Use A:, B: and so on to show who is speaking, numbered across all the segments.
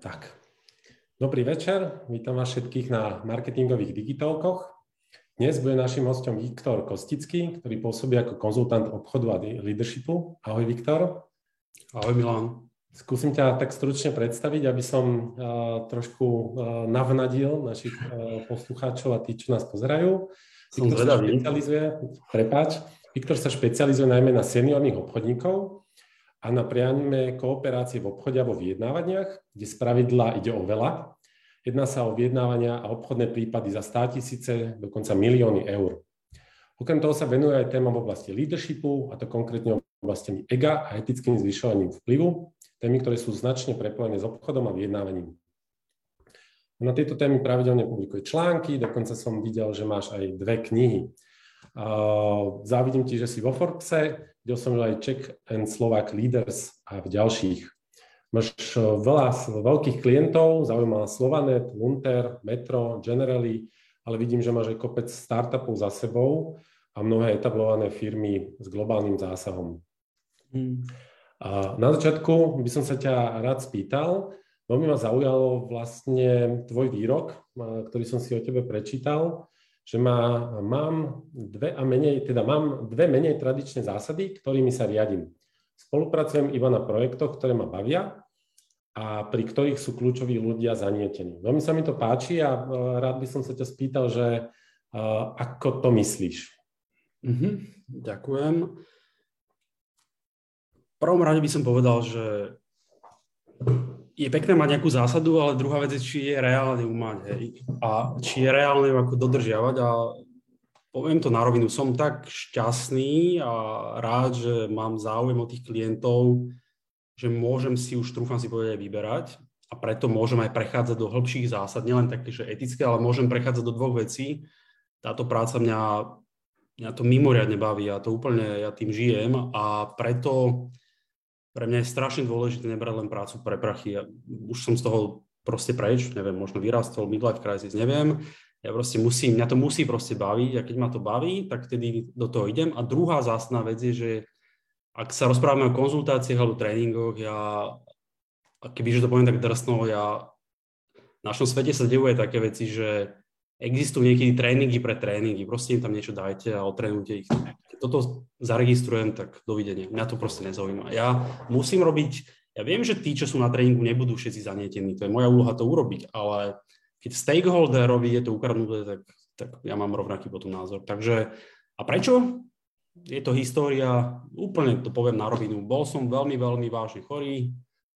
A: Tak, dobrý večer, vítam vás všetkých na marketingových digitálkoch. Dnes bude našim hostom Viktor Kostický, ktorý pôsobí ako konzultant obchodu a leadershipu. Ahoj Viktor.
B: Ahoj Milan.
A: Skúsim ťa tak stručne predstaviť, aby som uh, trošku uh, navnadil našich uh, poslucháčov a tí, čo nás pozerajú.
B: Som Viktor zvedavý.
A: sa špecializuje, prepáč, Viktor sa špecializuje najmä na seniorných obchodníkov, a na priame kooperácie v obchode a vo vyjednávaniach, kde z pravidla ide o veľa. Jedná sa o vyjednávania a obchodné prípady za 100 tisíce, dokonca milióny eur. Okrem toho sa venuje aj témam v oblasti leadershipu, a to konkrétne oblastiami EGA a etickým zvyšovaním vplyvu, témy, ktoré sú značne prepojené s obchodom a vyjednávaním. Na tieto témy pravidelne publikuje články, dokonca som videl, že máš aj dve knihy. Závidím ti, že si vo Forbese, Videl som aj Czech and Slovak Leaders a v ďalších. Máš eh, veľa veľkých klientov, zaujímavá Slovanet, Lunter, Metro, Generali, ale vidím, že máš aj kopec startupov za sebou a mnohé etablované firmy s globálnym zásahom. Hmm. A na začiatku by som sa ťa rád spýtal, veľmi ma zaujalo vlastne tvoj výrok, ktorý som si o tebe prečítal, že má, mám dve a menej, teda mám dve menej tradičné zásady, ktorými sa riadím. Spolupracujem iba na projektoch, ktoré ma bavia a pri ktorých sú kľúčoví ľudia zanietení. Veľmi sa mi to páči a e, rád by som sa ťa spýtal, že uh, ako to myslíš?
B: Mm-hmm, ďakujem. V prvom rade by som povedal, že je pekné mať nejakú zásadu, ale druhá vec je, či je reálne ju mať. Hej. A či je reálne ako dodržiavať. A poviem to na rovinu, som tak šťastný a rád, že mám záujem o tých klientov, že môžem si už, trúfam si povedať, vyberať a preto môžem aj prechádzať do hĺbších zásad, nielen také, že etické, ale môžem prechádzať do dvoch vecí. Táto práca mňa, mňa to mimoriadne baví a to úplne ja tým žijem a preto pre mňa je strašne dôležité nebrať len prácu pre prachy. Ja už som z toho proste preč, neviem, možno vyrastol, midlife crisis, neviem. Ja proste musím, mňa to musí proste baviť a keď ma to baví, tak vtedy do toho idem. A druhá zásná vec je, že ak sa rozprávame o konzultáciách alebo tréningoch, ja, keby že to poviem tak drsno, ja v našom svete sa devuje také veci, že existujú niekedy tréningy pre tréningy, proste im tam niečo dajte a otrénujte ich toto zaregistrujem, tak dovidenia. Mňa to proste nezaujíma. Ja musím robiť, ja viem, že tí, čo sú na tréningu, nebudú všetci zanietení. To je moja úloha to urobiť, ale keď stakeholderovi je to ukradnuté, tak, tak ja mám rovnaký potom názor. Takže, a prečo? Je to história, úplne to poviem na rovinu. Bol som veľmi, veľmi vážne chorý,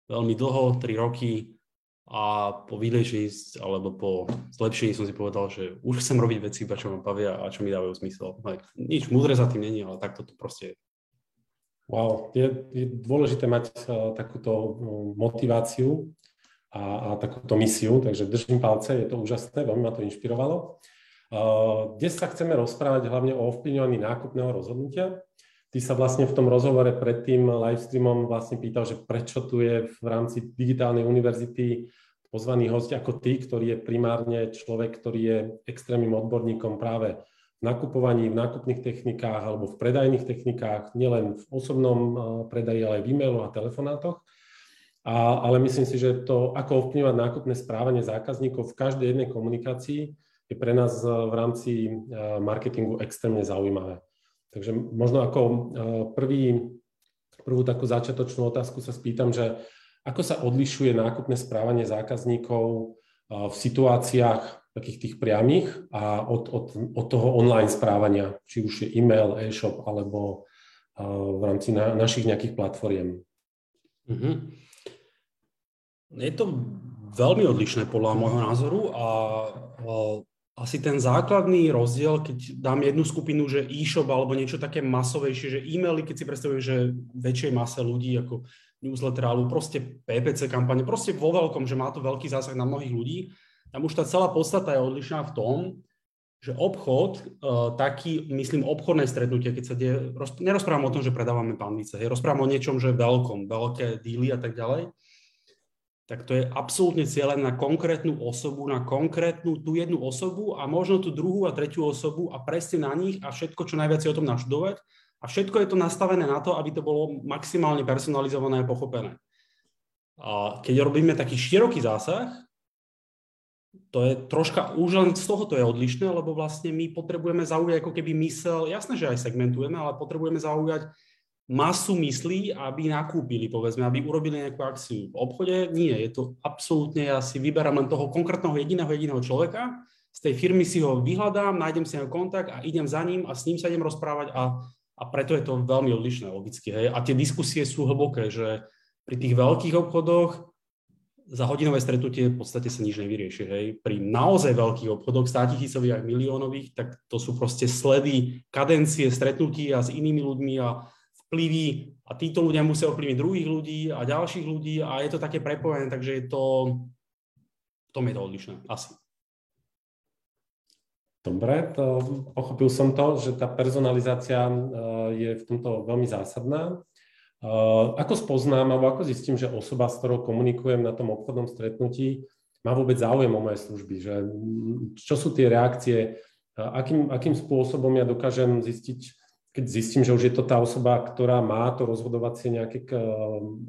B: veľmi dlho, 3 roky, a po vyliečení alebo po zlepšení som si povedal, že už chcem robiť veci, čo ma bavia a čo mi dávajú zmysel. Nič múdre za tým není, ale takto to proste je.
A: Wow, je, je dôležité mať uh, takúto uh, motiváciu a, a takúto misiu, takže držím palce, je to úžasné, veľmi ma to inšpirovalo. Uh, dnes sa chceme rozprávať hlavne o ovplyvňovaní nákupného rozhodnutia. Ty sa vlastne v tom rozhovore pred tým livestreamom vlastne pýtal, že prečo tu je v rámci digitálnej univerzity pozvaný host ako ty, ktorý je primárne človek, ktorý je extrémnym odborníkom práve v nakupovaní, v nákupných technikách alebo v predajných technikách, nielen v osobnom eh, predaji, ale aj v e-mailu a telefonátoch. A, ale myslím si, že to, ako ovplyvňovať nákupné správanie zákazníkov v každej jednej komunikácii, je pre nás eh, v rámci eh, marketingu extrémne zaujímavé. Takže možno ako e, prvý, prvú takú začiatočnú otázku sa spýtam, že ako sa odlišuje nákupné správanie zákazníkov e, v situáciách takých tých priamých a od, od, od toho online správania, či už je e-mail, e-shop alebo e, v rámci na, našich nejakých platformiem. Mm-hmm.
B: Je to veľmi odlišné podľa môjho názoru a asi ten základný rozdiel, keď dám jednu skupinu, že e-shop alebo niečo také masovejšie, že e-maily, keď si predstavujem, že väčšej mase ľudí ako newsletterálu, proste PPC kampane, proste vo veľkom, že má to veľký zásah na mnohých ľudí, tam už tá celá podstata je odlišná v tom, že obchod, uh, taký, myslím, obchodné stretnutie, keď sa deje, roz, nerozprávam o tom, že predávame pandice, hej, rozprávam o niečom, že veľkom, veľké díly a tak ďalej, tak to je absolútne cieľené na konkrétnu osobu, na konkrétnu tú jednu osobu a možno tú druhú a tretiu osobu a presne na nich a všetko, čo najviac je o tom naštudovať. A všetko je to nastavené na to, aby to bolo maximálne personalizované a pochopené. A keď robíme taký široký zásah, to je troška, už len z toho to je odlišné, lebo vlastne my potrebujeme zaujať ako keby mysel, jasné, že aj segmentujeme, ale potrebujeme zaujať masu myslí, aby nakúpili, povedzme, aby urobili nejakú akciu. V obchode nie, je to absolútne, ja si vyberám len toho konkrétneho jediného jediného človeka, z tej firmy si ho vyhľadám, nájdem si jeho kontakt a idem za ním a s ním sa idem rozprávať a, a preto je to veľmi odlišné logicky. Hej. A tie diskusie sú hlboké, že pri tých veľkých obchodoch za hodinové stretnutie v podstate sa nič nevyrieši. Hej. Pri naozaj veľkých obchodoch, 100 tisícových a miliónových, tak to sú proste sledy, kadencie, stretnutí a s inými ľuďmi a vplyvy a títo ľudia musia ovplyvniť druhých ľudí a ďalších ľudí a je to také prepojené, takže je to, v tom je to odlišné, asi.
A: Dobre, to, pochopil som to, že tá personalizácia e, je v tomto veľmi zásadná. E, ako spoznám, alebo ako zistím, že osoba, s ktorou komunikujem na tom obchodnom stretnutí, má vôbec záujem o moje služby, že čo sú tie reakcie, akým, akým spôsobom ja dokážem zistiť, keď zistím, že už je to tá osoba, ktorá má to rozhodovacie nejaké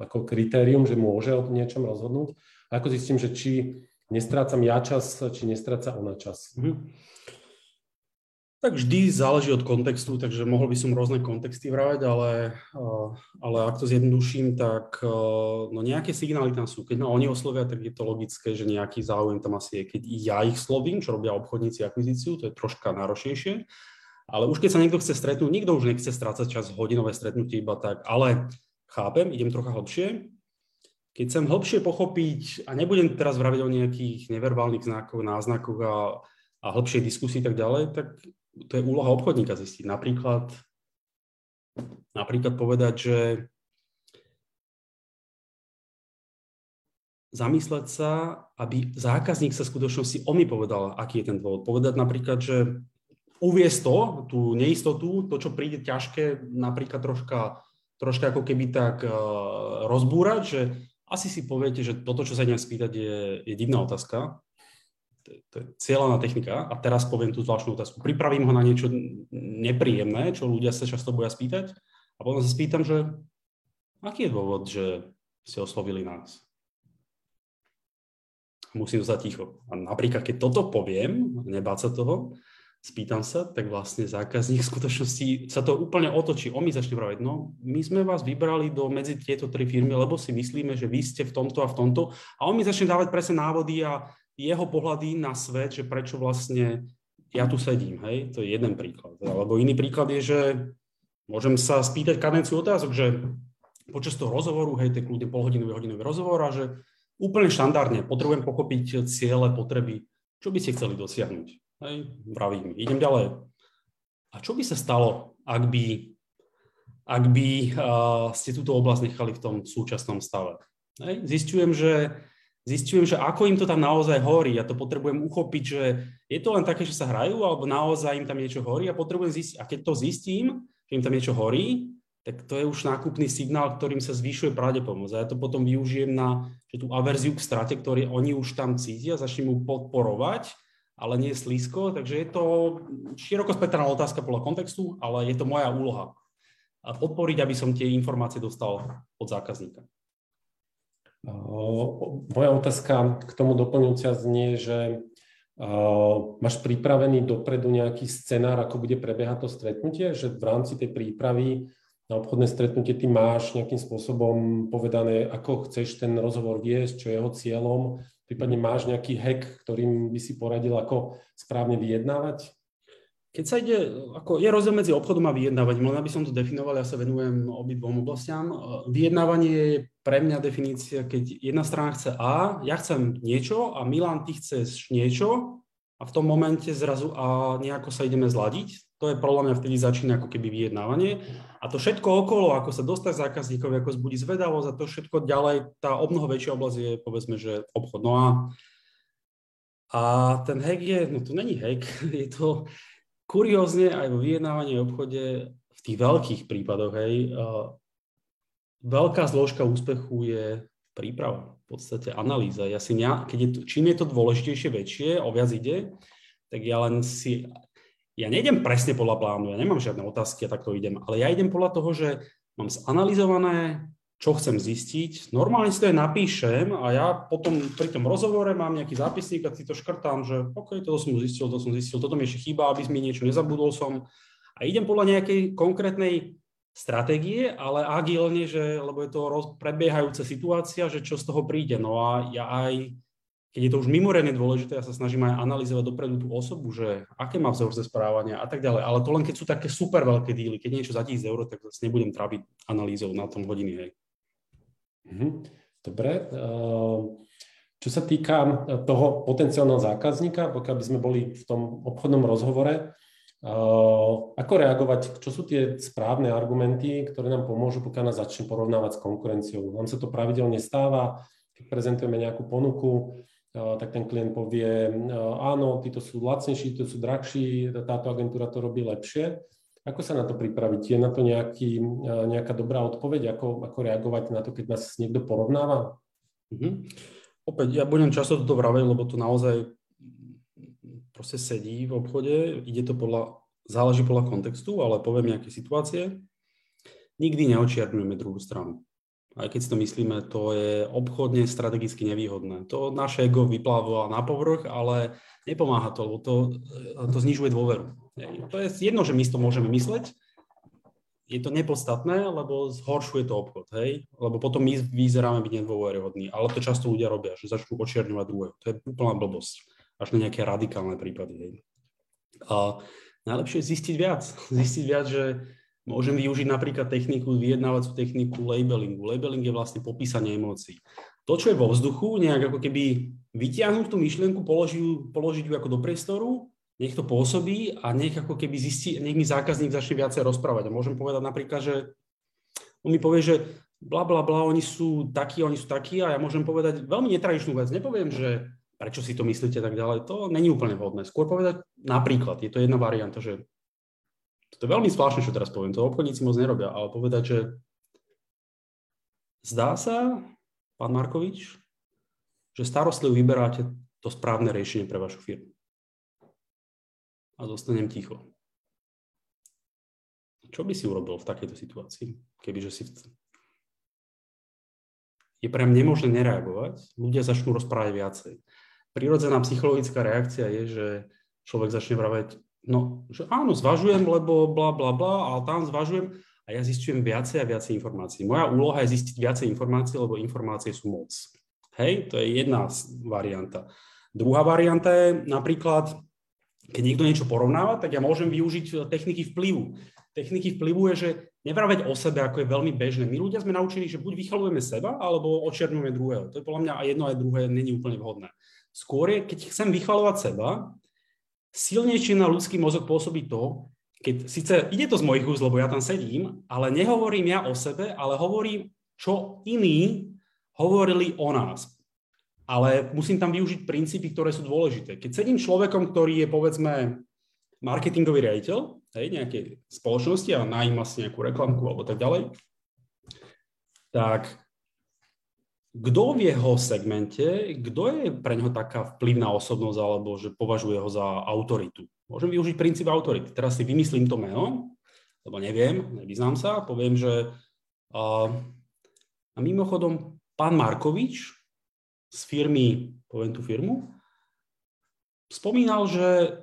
A: ako kritérium, že môže o niečom rozhodnúť, ako zistím, že či nestrácam ja čas, či nestráca ona čas. Mm-hmm.
B: Tak vždy záleží od kontextu, takže mohol by som rôzne kontexty vrávať, ale, ale ak to zjednoduším, tak no nejaké signály tam sú. Keď ma oni oslovia, tak je to logické, že nejaký záujem tam asi je. Keď ja ich slovím, čo robia obchodníci akvizíciu, to je troška náročnejšie. Ale už keď sa niekto chce stretnúť, nikto už nechce strácať čas hodinové stretnutie iba tak, ale chápem, idem trocha hlbšie. Keď chcem hlbšie pochopiť, a nebudem teraz vraviť o nejakých neverbálnych znakoch, náznakoch a, a hlbšej diskusii tak ďalej, tak to je úloha obchodníka zistiť. Napríklad, napríklad povedať, že zamysleť sa, aby zákazník sa v skutočnosti o mi povedal, aký je ten dôvod. Povedať napríklad, že uviesť to, tú neistotu, to, čo príde ťažké, napríklad troška, troška ako keby tak uh, rozbúrať, že asi si poviete, že toto, čo sa idem spýtať, je, je divná otázka. To, to je cieľaná technika. A teraz poviem tú zvláštnu otázku. Pripravím ho na niečo nepríjemné, čo ľudia sa často boja spýtať. A potom sa spýtam, že aký je dôvod, že ste oslovili nás? Musím zostať ticho. A napríklad, keď toto poviem, nebáť sa toho, spýtam sa, tak vlastne zákazník v skutočnosti sa to úplne otočí. On mi začne vraviť, no my sme vás vybrali do medzi tieto tri firmy, lebo si myslíme, že vy ste v tomto a v tomto. A on mi začne dávať presne návody a jeho pohľady na svet, že prečo vlastne ja tu sedím, hej, to je jeden príklad. Alebo iný príklad je, že môžem sa spýtať kadenciu otázok, že počas toho rozhovoru, hej, to je kľudne polhodinový, hodinový rozhovor a že úplne štandardne potrebujem pochopiť ciele, potreby, čo by ste chceli dosiahnuť Hej, vravím, idem ďalej. A čo by sa stalo, ak by, ak by uh, ste túto oblasť nechali v tom súčasnom stave? Hej, zistujem, že, zistujem, že ako im to tam naozaj horí. Ja to potrebujem uchopiť, že je to len také, že sa hrajú, alebo naozaj im tam niečo horí a potrebujem zistiť. A keď to zistím, že im tam niečo horí, tak to je už nákupný signál, ktorým sa zvyšuje pravdepodobnosť. A ja to potom využijem na že tú averziu k strate, ktorý oni už tam cítia, začnem mu podporovať ale nie slízko, takže je to širokospektrálna otázka podľa kontextu, ale je to moja úloha. Podporiť, aby som tie informácie dostal od zákazníka.
A: Moja otázka k tomu doplňujúca znie, že máš pripravený dopredu nejaký scenár, ako bude prebiehať to stretnutie, že v rámci tej prípravy na obchodné stretnutie ty máš nejakým spôsobom povedané, ako chceš ten rozhovor viesť, čo je jeho cieľom, Prípadne máš nejaký hack, ktorým by si poradil, ako správne vyjednávať?
B: Keď sa ide, ako je rozdiel medzi obchodom a vyjednávaním, len aby som to definoval, ja sa venujem obidvom oblastiam. Vyjednávanie je pre mňa definícia, keď jedna strana chce A, ja chcem niečo a Milan, ty chceš niečo a v tom momente zrazu a nejako sa ideme zladiť, to je podľa mňa vtedy začína ako keby vyjednávanie. A to všetko okolo, ako sa dostať zákazníkovi, ako zbudí zvedavosť a to všetko ďalej, tá o mnoho väčšia oblasť je povedzme, že obchod. No a, a ten hack je, no to není hack, je to kuriózne aj vo vyjednávaní v obchode v tých veľkých prípadoch, hej, veľká zložka úspechu je príprava, v podstate analýza. Ja si ne, keď je to, čím je to dôležitejšie, väčšie, o viac ide, tak ja len si ja nejdem presne podľa plánu, ja nemám žiadne otázky a takto idem, ale ja idem podľa toho, že mám zanalizované, čo chcem zistiť. Normálne si to aj napíšem a ja potom pri tom rozhovore mám nejaký zápisník a si to škrtám, že OK, toto som zistil, to som zistil, toto mi ešte chýba, aby mi niečo nezabudol som. A idem podľa nejakej konkrétnej stratégie, ale agilne, že, lebo je to roz, prebiehajúca situácia, že čo z toho príde. No a ja aj keď je to už mimoriadne dôležité, ja sa snažím aj analyzovať dopredu tú osobu, že aké má vzorce správania a tak ďalej. Ale to len keď sú také super veľké díly, keď niečo za 1000 eur, tak zase nebudem trápiť analýzou na tom hodiny. Hej.
A: Mhm. Dobre. Ehm, čo sa týka toho potenciálneho zákazníka, pokiaľ by sme boli v tom obchodnom rozhovore, ehm, ako reagovať, čo sú tie správne argumenty, ktoré nám pomôžu, pokiaľ nás začne porovnávať s konkurenciou. Nám sa to pravidelne stáva, keď prezentujeme nejakú ponuku, tak ten klient povie, áno, títo sú lacnejší, títo sú drahší, táto agentúra to robí lepšie. Ako sa na to pripraviť? Je na to nejaký, nejaká dobrá odpoveď? Ako, ako reagovať na to, keď nás niekto porovnáva?
B: Mm-hmm. Opäť, ja budem často toto vraviť, lebo to naozaj proste sedí v obchode, ide to podľa, záleží podľa kontextu, ale poviem nejaké situácie. Nikdy neočiarňujeme druhú stranu aj keď si to myslíme, to je obchodne strategicky nevýhodné. To naše ego vypláva na povrch, ale nepomáha to, lebo to, to znižuje dôveru. To je jedno, že my to môžeme mysleť, je to nepodstatné, lebo zhoršuje to obchod, hej? Lebo potom my vyzeráme byť nedôveryhodní, ale to často ľudia robia, že začnú očierňovať druhého. To je úplná blbosť, až na nejaké radikálne prípady, hej? A najlepšie je zistiť viac. Zistiť viac, že Môžem využiť napríklad techniku, vyjednávacú techniku labelingu. Labeling je vlastne popísanie emócií. To, čo je vo vzduchu, nejak ako keby vytiahnuť tú myšlienku, položiť, položiť ju ako do priestoru, nech to pôsobí a nech ako keby zistí, nech mi zákazník začne viacej rozprávať. A môžem povedať napríklad, že on mi povie, že bla bla bla, oni sú takí, oni sú takí a ja môžem povedať veľmi netradičnú vec. Nepoviem, že prečo si to myslíte tak ďalej, to není úplne vhodné. Skôr povedať napríklad, je to jedna varianta, že to je veľmi zvláštne, čo teraz poviem, to obchodníci moc nerobia, ale povedať, že zdá sa, pán Markovič, že starostlivo vyberáte to správne riešenie pre vašu firmu. A zostanem ticho. Čo by si urobil v takejto situácii, kebyže si... Je mňa nemožné nereagovať, ľudia začnú rozprávať viacej. Prirodzená psychologická reakcia je, že človek začne vravať, No, že áno, zvažujem, lebo bla, bla, bla, ale tam zvažujem a ja zistujem viacej a viacej informácií. Moja úloha je zistiť viacej informácií, lebo informácie sú moc. Hej, to je jedna varianta. Druhá varianta je napríklad, keď niekto niečo porovnáva, tak ja môžem využiť techniky vplyvu. Techniky vplyvu je, že nevraveť o sebe, ako je veľmi bežné. My ľudia sme naučili, že buď vychalujeme seba, alebo očernujeme druhého. To je podľa mňa aj jedno, aj druhé není úplne vhodné. Skôr je, keď chcem vychvalovať seba, silnejšie na ľudský mozog pôsobí to, keď síce ide to z mojich úst, lebo ja tam sedím, ale nehovorím ja o sebe, ale hovorím, čo iní hovorili o nás. Ale musím tam využiť princípy, ktoré sú dôležité. Keď sedím človekom, ktorý je povedzme marketingový riaditeľ hej, nejakej spoločnosti a najíma si nejakú reklamku alebo tak ďalej, tak kto v jeho segmente, kto je pre neho taká vplyvná osobnosť alebo že považuje ho za autoritu. Môžem využiť princíp autority. Teraz si vymyslím to meno, lebo neviem, nevyznám sa, poviem, že uh, a mimochodom pán Markovič z firmy, poviem tú firmu, spomínal, že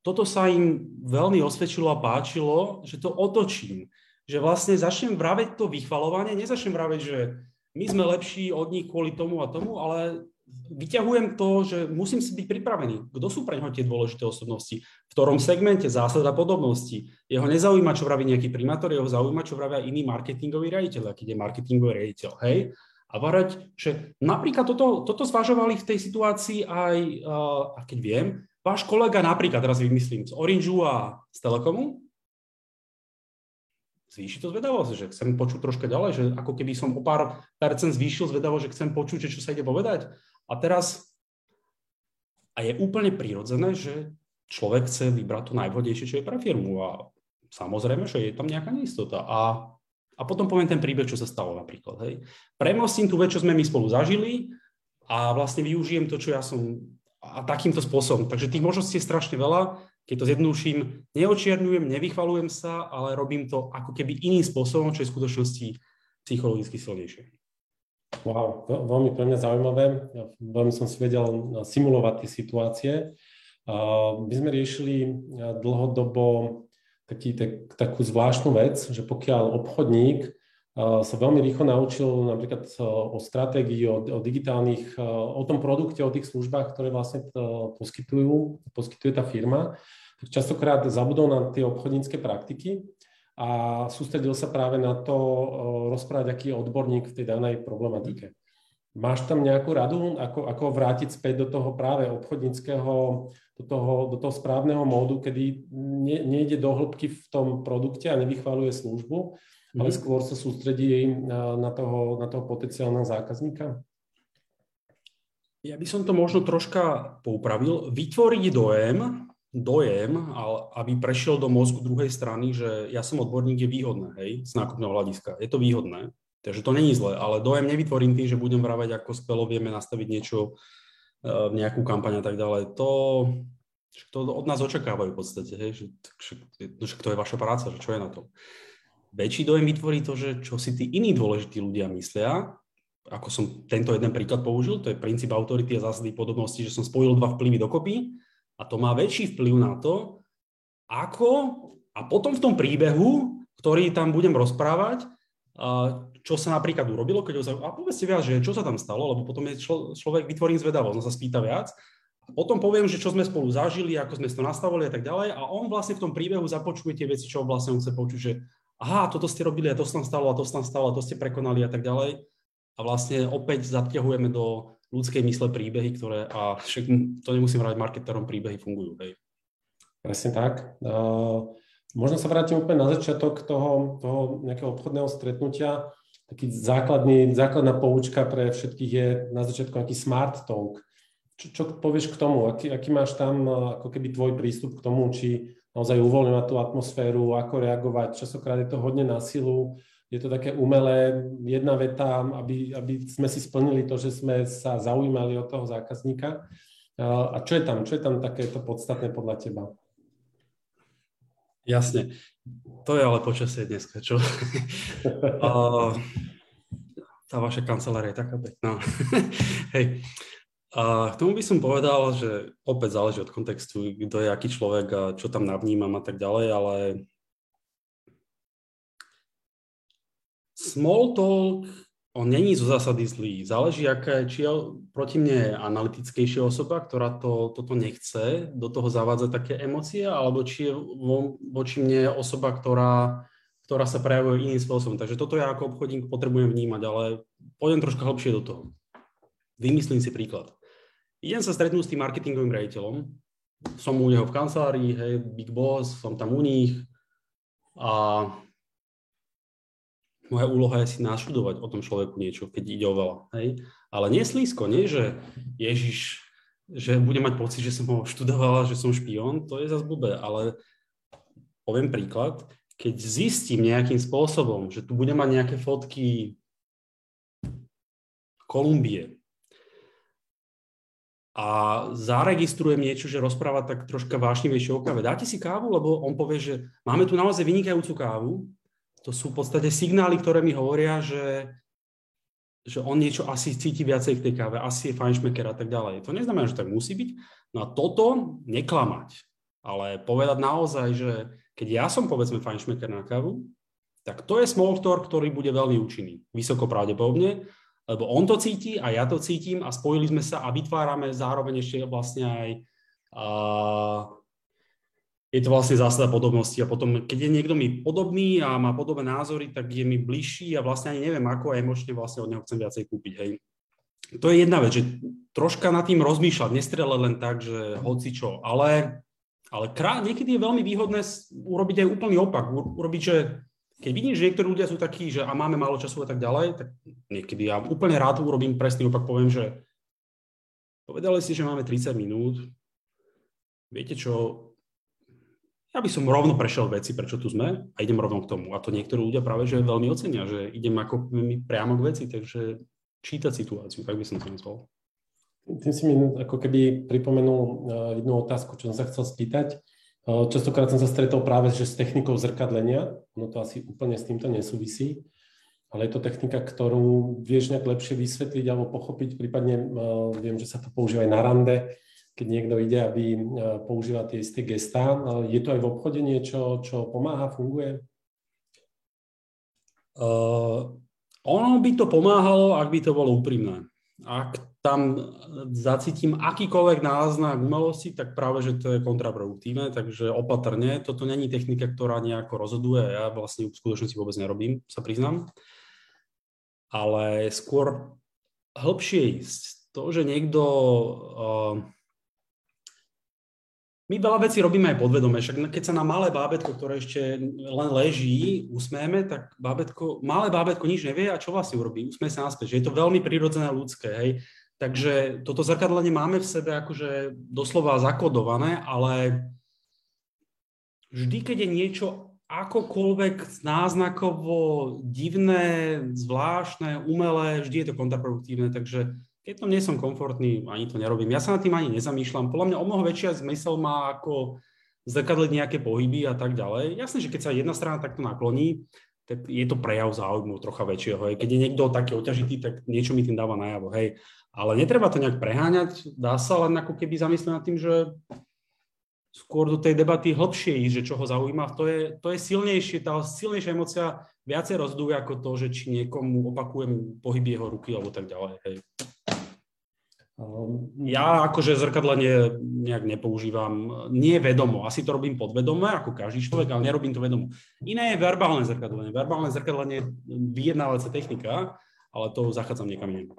B: toto sa im veľmi osvedčilo a páčilo, že to otočím. Že vlastne začnem vraveť to vychvalovanie, nezačnem vraveť, že my sme lepší od nich kvôli tomu a tomu, ale vyťahujem to, že musím si byť pripravený. Kto sú pre neho tie dôležité osobnosti? V ktorom segmente zásada podobnosti? Jeho nezaujíma, čo vraví nejaký primátor, jeho zaujíma, čo vravia iný marketingový riaditeľ, aký je marketingový riaditeľ. Hej? A varať, že napríklad toto, toto zvažovali v tej situácii aj, a keď viem, váš kolega napríklad, teraz vymyslím, z Orangeu a z Telekomu, zvýši to zvedavosť, že chcem počuť troška ďalej, že ako keby som o pár percent zvýšil zvedavosť, že chcem počuť, že čo sa ide povedať. A teraz, a je úplne prirodzené, že človek chce vybrať to najvhodnejšie, čo je pre firmu. A samozrejme, že je tam nejaká neistota. A, a potom poviem ten príbeh, čo sa stalo napríklad. Hej. Premostím tú vec, čo sme my spolu zažili a vlastne využijem to, čo ja som a takýmto spôsobom. Takže tých možností je strašne veľa keď to zjednúšim, neočierňujem, nevychvalujem sa, ale robím to ako keby iným spôsobom, čo je v skutočnosti psychologicky silnejšie.
A: Wow, veľmi pre mňa zaujímavé. Veľmi som si vedel simulovať tie situácie. My sme riešili dlhodobo taký, tak, takú zvláštnu vec, že pokiaľ obchodník sa veľmi rýchlo naučil napríklad o stratégii, o, o digitálnych, o tom produkte, o tých službách, ktoré vlastne poskytujú, poskytuje tá firma, tak častokrát zabudol na tie obchodnícke praktiky a sústredil sa práve na to rozprávať, aký je odborník v tej danej problematike. Máš tam nejakú radu, ako, ako vrátiť späť do toho práve obchodníckého, do toho, do toho správneho módu, kedy ne, nejde do hĺbky v tom produkte a nevychvaluje službu, mm-hmm. ale mhm. skôr sa sústredí na, na, toho, na toho potenciálneho zákazníka?
B: Ja by som to možno troška poupravil. Vytvoriť dojem, dojem, aby prešiel do mozgu druhej strany, že ja som odborník, je výhodné, hej, z nákupného hľadiska. Je to výhodné. Takže to není zle, ale dojem nevytvorím tým, že budem vravať, ako spelo vieme nastaviť niečo, uh, nejakú kampaň a tak ďalej. To, to od nás očakávajú v podstate, hej, že, že, že to je vaša práca, že čo je na to. Väčší dojem vytvorí to, že čo si tí iní dôležití ľudia myslia, ako som tento jeden príklad použil, to je princíp autority a zásady podobnosti, že som spojil dva vplyvy dokopy a to má väčší vplyv na to, ako a potom v tom príbehu, ktorý tam budem rozprávať, čo sa napríklad urobilo, keď ho sa... A povedzte viac, že čo sa tam stalo, lebo potom je člo, človek vytvorím zvedavosť, on sa spýta viac. A potom poviem, že čo sme spolu zažili, ako sme to nastavili a tak ďalej. A on vlastne v tom príbehu započuje tie veci, čo vlastne on chce počuť, že aha, toto ste robili a to sa tam stalo a to sa tam stalo a to ste prekonali a tak ďalej. A vlastne opäť zaťahujeme do ľudskej mysle príbehy, ktoré, a však to nemusím hrať marketerom, príbehy fungujú. Hej.
A: Presne tak. Uh, možno sa vrátim úplne na začiatok toho, toho nejakého obchodného stretnutia taký základný, základná poučka pre všetkých je na začiatku nejaký smart talk. Čo, čo povieš k tomu? Aký, aký máš tam ako keby tvoj prístup k tomu, či naozaj uvoľňovať tú atmosféru, ako reagovať. Časokrát je to hodne na silu, je to také umelé, jedna veta, aby, aby sme si splnili to, že sme sa zaujímali od toho zákazníka. A čo je tam? Čo je tam takéto podstatné podľa teba?
B: Jasne. To je ale počasie dneska, čo? tá vaša kancelária je taká pekná. Hej. A k tomu by som povedal, že opäť záleží od kontextu, kto je aký človek a čo tam navnímam a tak ďalej, ale small talk on není zo zásady zlý. Záleží, aká, či je proti mne je analytickejšia osoba, ktorá to, toto nechce, do toho zavádza také emócie, alebo či je vo, voči mne osoba, ktorá, ktorá sa prejavuje iným spôsobom. Takže toto ja ako obchodník potrebujem vnímať, ale pôjdem troška hlbšie do toho. Vymyslím si príklad. Idem sa stretnúť s tým marketingovým rejiteľom, som u neho v kancelárii, hej, big boss, som tam u nich a moja úloha je si naštudovať o tom človeku niečo, keď ide o veľa. Hej? Ale nie slízko, nie, že Ježiš, že budem mať pocit, že som ho študovala, že som špión, to je zase blbé, ale poviem príklad, keď zistím nejakým spôsobom, že tu budem mať nejaké fotky Kolumbie a zaregistrujem niečo, že rozpráva tak troška vášnivejšie o káve, dáte si kávu, lebo on povie, že máme tu naozaj vynikajúcu kávu, to sú v podstate signály, ktoré mi hovoria, že, že on niečo asi cíti viacej v tej káve, asi je fajnšmeker a tak ďalej. To neznamená, že tak musí byť. No a toto neklamať, ale povedať naozaj, že keď ja som povedzme fajnšmeker na kávu, tak to je small talk, ktorý bude veľmi účinný, vysoko pravdepodobne, lebo on to cíti a ja to cítim a spojili sme sa a vytvárame zároveň ešte vlastne aj uh, je to vlastne zásada podobnosti a potom, keď je niekto mi podobný a má podobné názory, tak je mi bližší a vlastne ani neviem ako a emočne vlastne od neho chcem viacej kúpiť, hej. To je jedna vec, že troška nad tým rozmýšľať, nestrele len tak, že hoci čo, ale, ale krát, niekedy je veľmi výhodné urobiť aj úplný opak, urobiť, že keď vidím, že niektorí ľudia sú takí, že a máme málo času a tak ďalej, tak niekedy ja úplne rád urobím presný opak, poviem, že povedali si, že máme 30 minút, viete čo, ja by som rovno prešiel veci, prečo tu sme a idem rovno k tomu. A to niektorí ľudia práve že veľmi ocenia, že idem ako priamo k veci, takže čítať situáciu, tak by som si myslel.
A: Tým si mi ako keby pripomenul eh, jednu otázku, čo som sa chcel spýtať. Eh, častokrát som sa stretol práve že s technikou zrkadlenia, ono to asi úplne s týmto nesúvisí, ale je to technika, ktorú vieš nejak lepšie vysvetliť alebo pochopiť, prípadne uh, viem, že sa to používa aj na rande, keď niekto ide, aby uh, používa tie isté gestá. Je to aj v obchode niečo, čo pomáha, funguje?
B: Uh, ono by to pomáhalo, ak by to bolo úprimné. Ak tam zacítim akýkoľvek náznak umelosti, tak práve, že to je kontraproduktívne, takže opatrne. Toto není technika, ktorá nejako rozhoduje, ja vlastne v skutočnosti vôbec nerobím, sa priznám. Ale skôr hĺbšie ísť. To, že niekto uh, my veľa vecí robíme aj podvedome, však keď sa na malé bábetko, ktoré ešte len leží, usmejeme, tak bábetko, malé bábetko nič nevie a čo vlastne urobí? Usmeje sa naspäť, že je to veľmi prirodzené ľudské, hej. Takže toto zrkadlenie máme v sebe akože doslova zakodované, ale vždy, keď je niečo akokoľvek náznakovo divné, zvláštne, umelé, vždy je to kontraproduktívne, takže keď to nie som komfortný, ani to nerobím. Ja sa nad tým ani nezamýšľam. Podľa mňa o mnoho väčšia zmysel má ako zrkadliť nejaké pohyby a tak ďalej. Jasné, že keď sa jedna strana takto nakloní, tak je to prejav záujmu trocha väčšieho. Hej. Keď je niekto taký oťažitý, tak niečo mi tým dáva najavo. Hej. Ale netreba to nejak preháňať, dá sa len ako keby zamyslieť nad tým, že skôr do tej debaty hlbšie ísť, že čo ho zaujíma. To je, to je silnejšie, tá silnejšia emocia viacej rozdúje ako to, že či niekomu opakujem pohyb jeho ruky alebo tak ďalej. Hej. Ehm, ja akože zrkadlenie nejak nepoužívam, nie vedomo, asi to robím podvedome, ako každý človek, ale nerobím to vedomo. Iné je verbálne zrkadlenie. Verbálne zrkadlenie je vyjednávacia technika, ale to zachádzam niekam iným.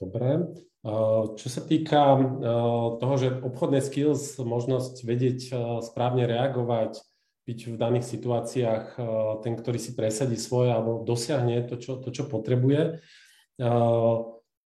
A: Dobre. Čo sa týka toho, že obchodné skills, možnosť vedieť správne reagovať, byť v daných situáciách ten, ktorý si presadí svoje alebo dosiahne to, čo, to, čo potrebuje,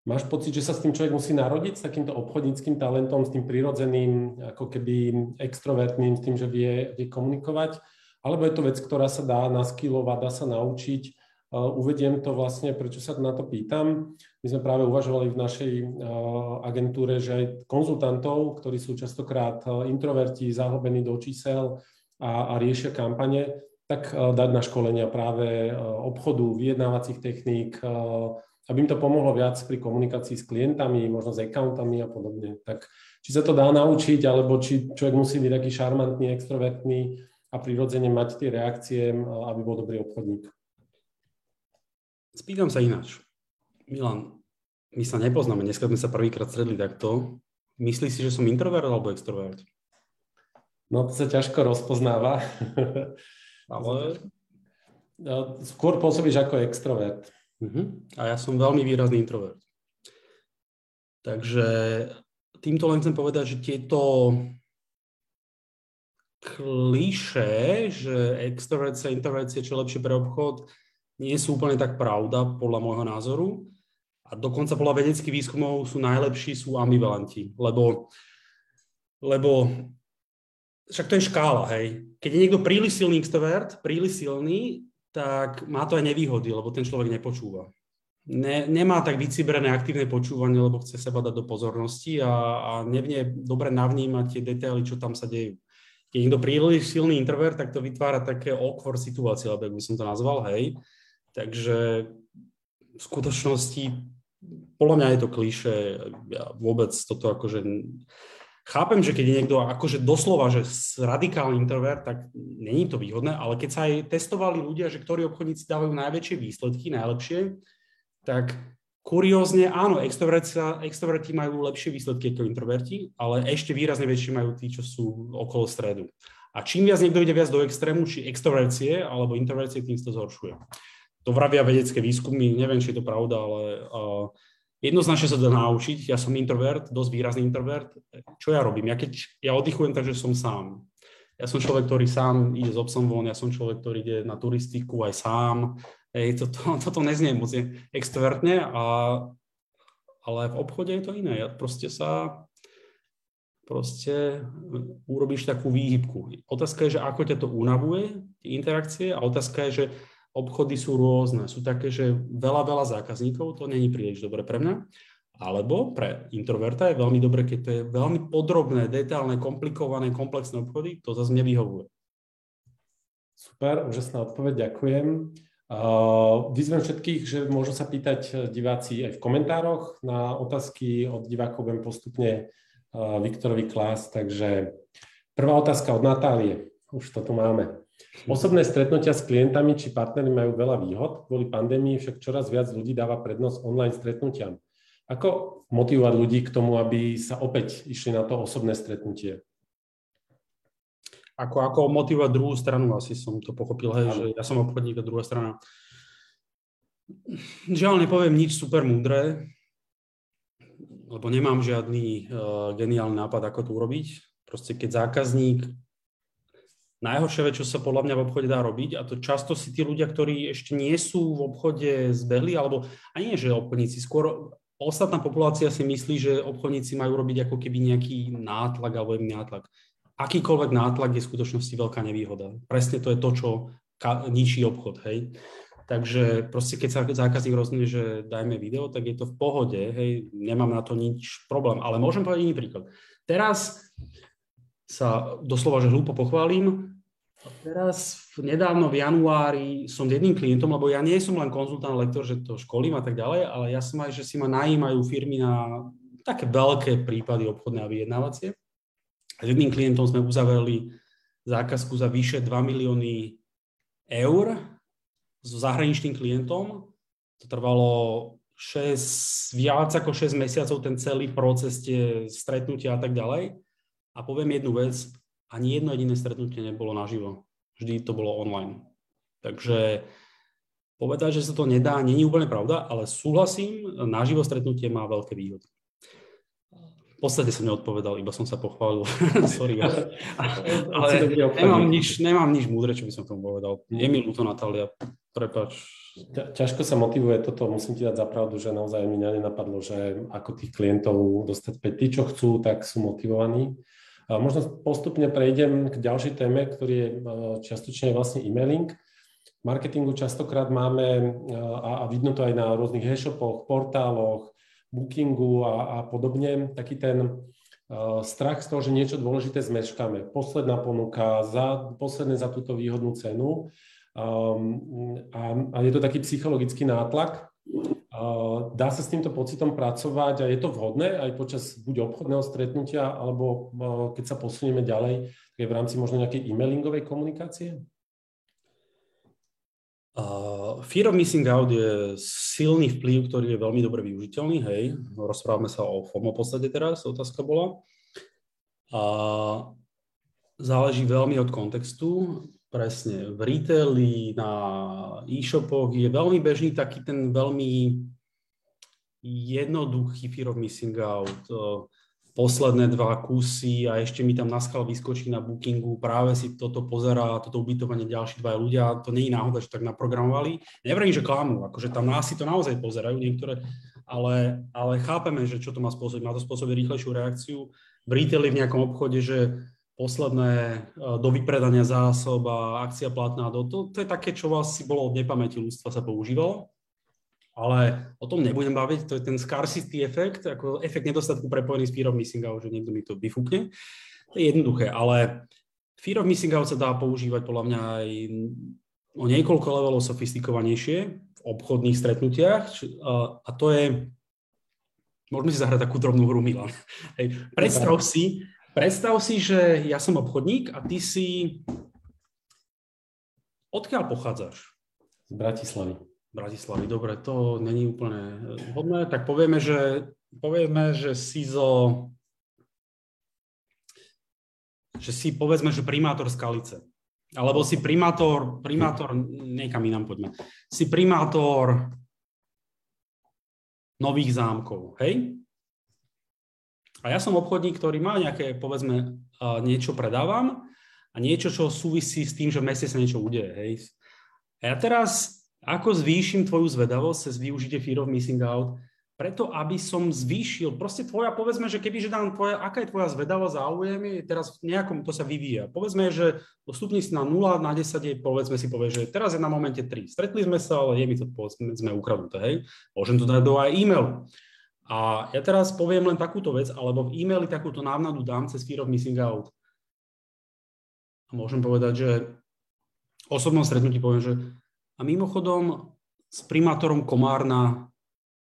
A: Máš pocit, že sa s tým človek musí narodiť, s takýmto obchodníckým talentom, s tým prirodzeným, ako keby extrovertným, s tým, že vie, vie komunikovať? Alebo je to vec, ktorá sa dá naskilovať, dá sa naučiť? Uvediem to vlastne, prečo sa na to pýtam. My sme práve uvažovali v našej agentúre, že aj konzultantov, ktorí sú častokrát introverti, zahlbení do čísel a, a riešia kampane, tak dať na školenia práve obchodu, vyjednávacích techník, aby im to pomohlo viac pri komunikácii s klientami, možno s accountami a podobne. Tak či sa to dá naučiť, alebo či človek musí byť taký šarmantný, extrovertný a prirodzene mať tie reakcie, aby bol dobrý obchodník.
B: Spýtam sa ináč. Milan, my sa nepoznáme, dneska sme sa prvýkrát stredli takto. Myslíš si, že som introvert alebo extrovert?
A: No to sa ťažko rozpoznáva. Ale... Skôr pôsobíš ako extrovert.
B: Uh-huh. A ja som veľmi výrazný introvert. Takže týmto len chcem povedať, že tieto kliše, že extrovercia, introvercia, čo lepšie pre obchod, nie sú úplne tak pravda, podľa môjho názoru. A dokonca podľa vedeckých výskumov sú najlepší, sú ambivalenti, lebo, lebo však to je škála, hej. Keď je niekto príliš silný extrovert, príliš silný, tak má to aj nevýhody, lebo ten človek nepočúva. Ne, nemá tak vycibrené aktívne počúvanie, lebo chce seba dať do pozornosti a, a nevie dobre navnímať tie detaily, čo tam sa dejú. Keď niekto príliš silný introvert, tak to vytvára také awkward situácie, alebo by som to nazval, hej. Takže v skutočnosti, podľa mňa je to kliše, ja vôbec toto akože Chápem, že keď je niekto akože doslova, že radikálny introvert, tak není to výhodné, ale keď sa aj testovali ľudia, že ktorí obchodníci dávajú najväčšie výsledky, najlepšie, tak kuriózne, áno, extroverti majú lepšie výsledky ako introverti, ale ešte výrazne väčšie majú tí, čo sú okolo stredu. A čím viac niekto ide viac do extrému, či extrovercie alebo introvercie, tým sa to zhoršuje. To vravia vedecké výskumy, neviem, či je to pravda, ale uh, Jednoznačne sa dá naučiť, ja som introvert, dosť výrazný introvert. Čo ja robím? Ja keď ja oddychujem tak, že som sám. Ja som človek, ktorý sám ide s obsom von, ja som človek, ktorý ide na turistiku aj sám. Ej, toto, toto neznie moc extrovertne, a, ale v obchode je to iné. Ja proste sa proste urobíš takú výhybku. Otázka je, že ako ťa to unavuje, tie interakcie, a otázka je, že obchody sú rôzne. Sú také, že veľa, veľa zákazníkov, to není príliš dobre pre mňa. Alebo pre introverta je veľmi dobre, keď to je veľmi podrobné, detailné, komplikované, komplexné obchody, to zase mne vyhovuje.
A: Super, úžasná odpoveď, ďakujem. Vyzvem všetkých, že môžu sa pýtať diváci aj v komentároch. Na otázky od divákov budem postupne Viktorovi klás. Takže prvá otázka od Natálie. Už to tu máme. Osobné stretnutia s klientami či partnermi majú veľa výhod, kvôli pandémii však čoraz viac ľudí dáva prednosť online stretnutiam. Ako motivovať ľudí k tomu, aby sa opäť išli na to osobné stretnutie?
B: Ako, ako motivovať druhú stranu, asi som to pochopil, hej, že ja som obchodník a druhá strana. Žiaľ, nepoviem nič super múdre, lebo nemám žiadny uh, geniálny nápad, ako to urobiť. Proste keď zákazník najhoršia vec, čo sa podľa mňa v obchode dá robiť, a to často si tí ľudia, ktorí ešte nie sú v obchode zbehli, alebo ani nie, že obchodníci, skôr ostatná populácia si myslí, že obchodníci majú robiť ako keby nejaký nátlak alebo nátlak akýkoľvek nátlak je v skutočnosti veľká nevýhoda. Presne to je to, čo ničí obchod, hej. Takže proste keď sa zákazník rozhodne, že dajme video, tak je to v pohode, hej, nemám na to nič problém. Ale môžem povedať iný príklad. Teraz sa doslova, že hlúpo pochválim, teraz nedávno v januári som jedným klientom, lebo ja nie som len konzultant, lektor, že to školím a tak ďalej, ale ja som aj, že si ma najímajú firmy na také veľké prípady obchodné a vyjednávacie. S jedným klientom sme uzavreli zákazku za vyše 2 milióny eur so zahraničným klientom. To trvalo 6, viac ako 6 mesiacov ten celý proces, tie stretnutia a tak ďalej. A poviem jednu vec, ani jedno jediné stretnutie nebolo naživo. Vždy to bolo online. Takže povedať, že sa to nedá, není úplne pravda, ale súhlasím, naživo stretnutie má veľké výhody podstate som neodpovedal, iba som sa pochválil. Sorry. Ale nemám nič, nemám nič múdre, čo by som tomu povedal. Je mi ľúto, Natália. Prepač.
A: Ťažko sa motivuje toto, musím ti dať za pravdu, že naozaj mi nenapadlo, že ako tých klientov dostať päť. Tí, čo chcú, tak sú motivovaní. Možno postupne prejdem k ďalšej téme, ktorý je e, čiastočne vlastne e-mailing. V marketingu častokrát máme, e, a vidno to aj na rôznych e-shopoch, portáloch, bookingu a, a podobne, taký ten uh, strach z toho, že niečo dôležité zmeškáme. Posledná ponuka, za, posledné za túto výhodnú cenu. Um, a, a je to taký psychologický nátlak. Dá sa s týmto pocitom pracovať a je to vhodné aj počas buď obchodného stretnutia, alebo uh, keď sa posunieme ďalej, je v rámci možno nejakej e-mailingovej komunikácie?
B: Uh, fear of missing out je silný vplyv, ktorý je veľmi dobre využiteľný, hej. Rozprávame sa o FOMO v podstate teraz, otázka bola. A záleží veľmi od kontextu. Presne, v retaili, na e-shopoch je veľmi bežný taký ten veľmi jednoduchý fear of missing out posledné dva kusy a ešte mi tam na skal vyskočí na bookingu, práve si toto pozerá, toto ubytovanie ďalší dva ľudia, to je náhoda, že tak naprogramovali. Neverím, že klamú, akože tam nás si to naozaj pozerajú niektoré, ale, ale chápeme, že čo to má spôsobiť. Má to spôsobiť rýchlejšiu reakciu. V retaili v nejakom obchode, že posledné e, do vypredania zásob a akcia platná, to, to, to je také, čo vás si bolo od nepamäti ľudstva sa používalo ale o tom nebudem baviť, to je ten scarcity efekt, ako efekt nedostatku prepojený s fear of missing out, že niekto mi to vyfúkne. To je jednoduché, ale fear of missing out sa dá používať podľa mňa aj o niekoľko levelov sofistikovanejšie v obchodných stretnutiach a to je, môžeme si zahrať takú drobnú hru Milan. Hej, predstav si, predstav si, že ja som obchodník a ty si, odkiaľ pochádzaš?
A: Z Bratislavy.
B: Bratislavy. Dobre, to není úplne vhodné. Tak povieme, že, povieme, že si zo... že si povedzme, že primátor Skalice. Alebo si primátor, primátor, niekam inám poďme. Si primátor nových zámkov, hej? A ja som obchodník, ktorý má nejaké, povedzme, niečo predávam a niečo, čo súvisí s tým, že v meste sa niečo udeje, hej? A ja teraz ako zvýšim tvoju zvedavosť cez využitie Fear of Missing Out? Preto, aby som zvýšil, proste tvoja, povedzme, že keby, že dám tvoja, aká je tvoja zvedavosť záujem, je teraz v nejakom, to sa vyvíja. Povedzme, že dostupný si na 0, na 10 je, povedzme si, povie, že teraz je na momente 3. Stretli sme sa, ale je mi to, povedzme, sme ukradnuté, hej. Môžem to dať do aj e-mailu. A ja teraz poviem len takúto vec, alebo v e-maili takúto návnadu dám cez Fear of Missing Out. A môžem povedať, že v osobnom stretnutí poviem, že A mimochodom, s primátorom Komárna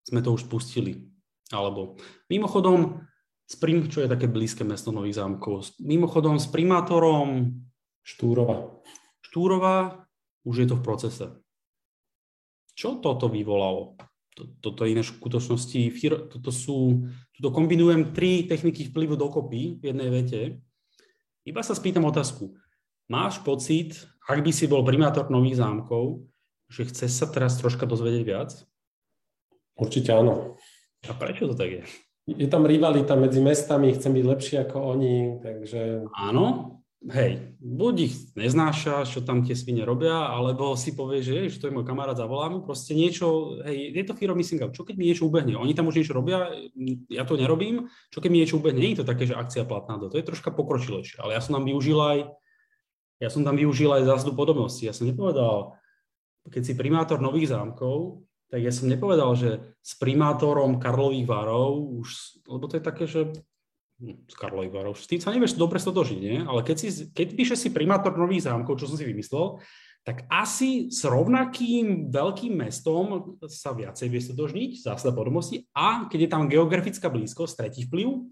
B: sme to už spustili. Alebo mimochodom, s prim, čo je také blízke mesto Nových zámkov, mimochodom s primátorom
A: Štúrova.
B: Štúrova už je to v procese. Čo toto vyvolalo? Toto je iné skutočnosti. Toto sú, toto kombinujem tri techniky vplyvu dokopy v jednej vete. Iba sa spýtam otázku. Máš pocit, ak by si bol primátor Nových zámkov, že chceš sa teraz troška dozvedieť viac?
A: Určite áno.
B: A prečo to tak je?
A: Je tam rivalita medzi mestami, chcem byť lepší ako oni, takže...
B: Áno, hej, buď ich neznášaš, čo tam tie svine robia, alebo si povieš, že, že to je môj kamarát, zavolám proste niečo, hej, je to fear of missing out, čo keď mi niečo ubehne, oni tam už niečo robia, ja to nerobím, čo keď mi niečo ubehne, nie je to také, že akcia platná do, to je troška pokročilejšie, ale ja som tam využil aj, ja som tam využil aj zásadu podobnosti, ja som nepovedal, keď si primátor Nových zámkov, tak ja som nepovedal, že s primátorom Karlových varov, už, lebo to je také, že hm, z Karlových varov, s tým sa nevieš dobre stotožiť, nie? Ale keď, si, keď píše si primátor Nových zámkov, čo som si vymyslel, tak asi s rovnakým veľkým mestom sa viacej vie stotožniť, zásada podobnosti, a keď je tam geografická blízkosť, tretí vplyv,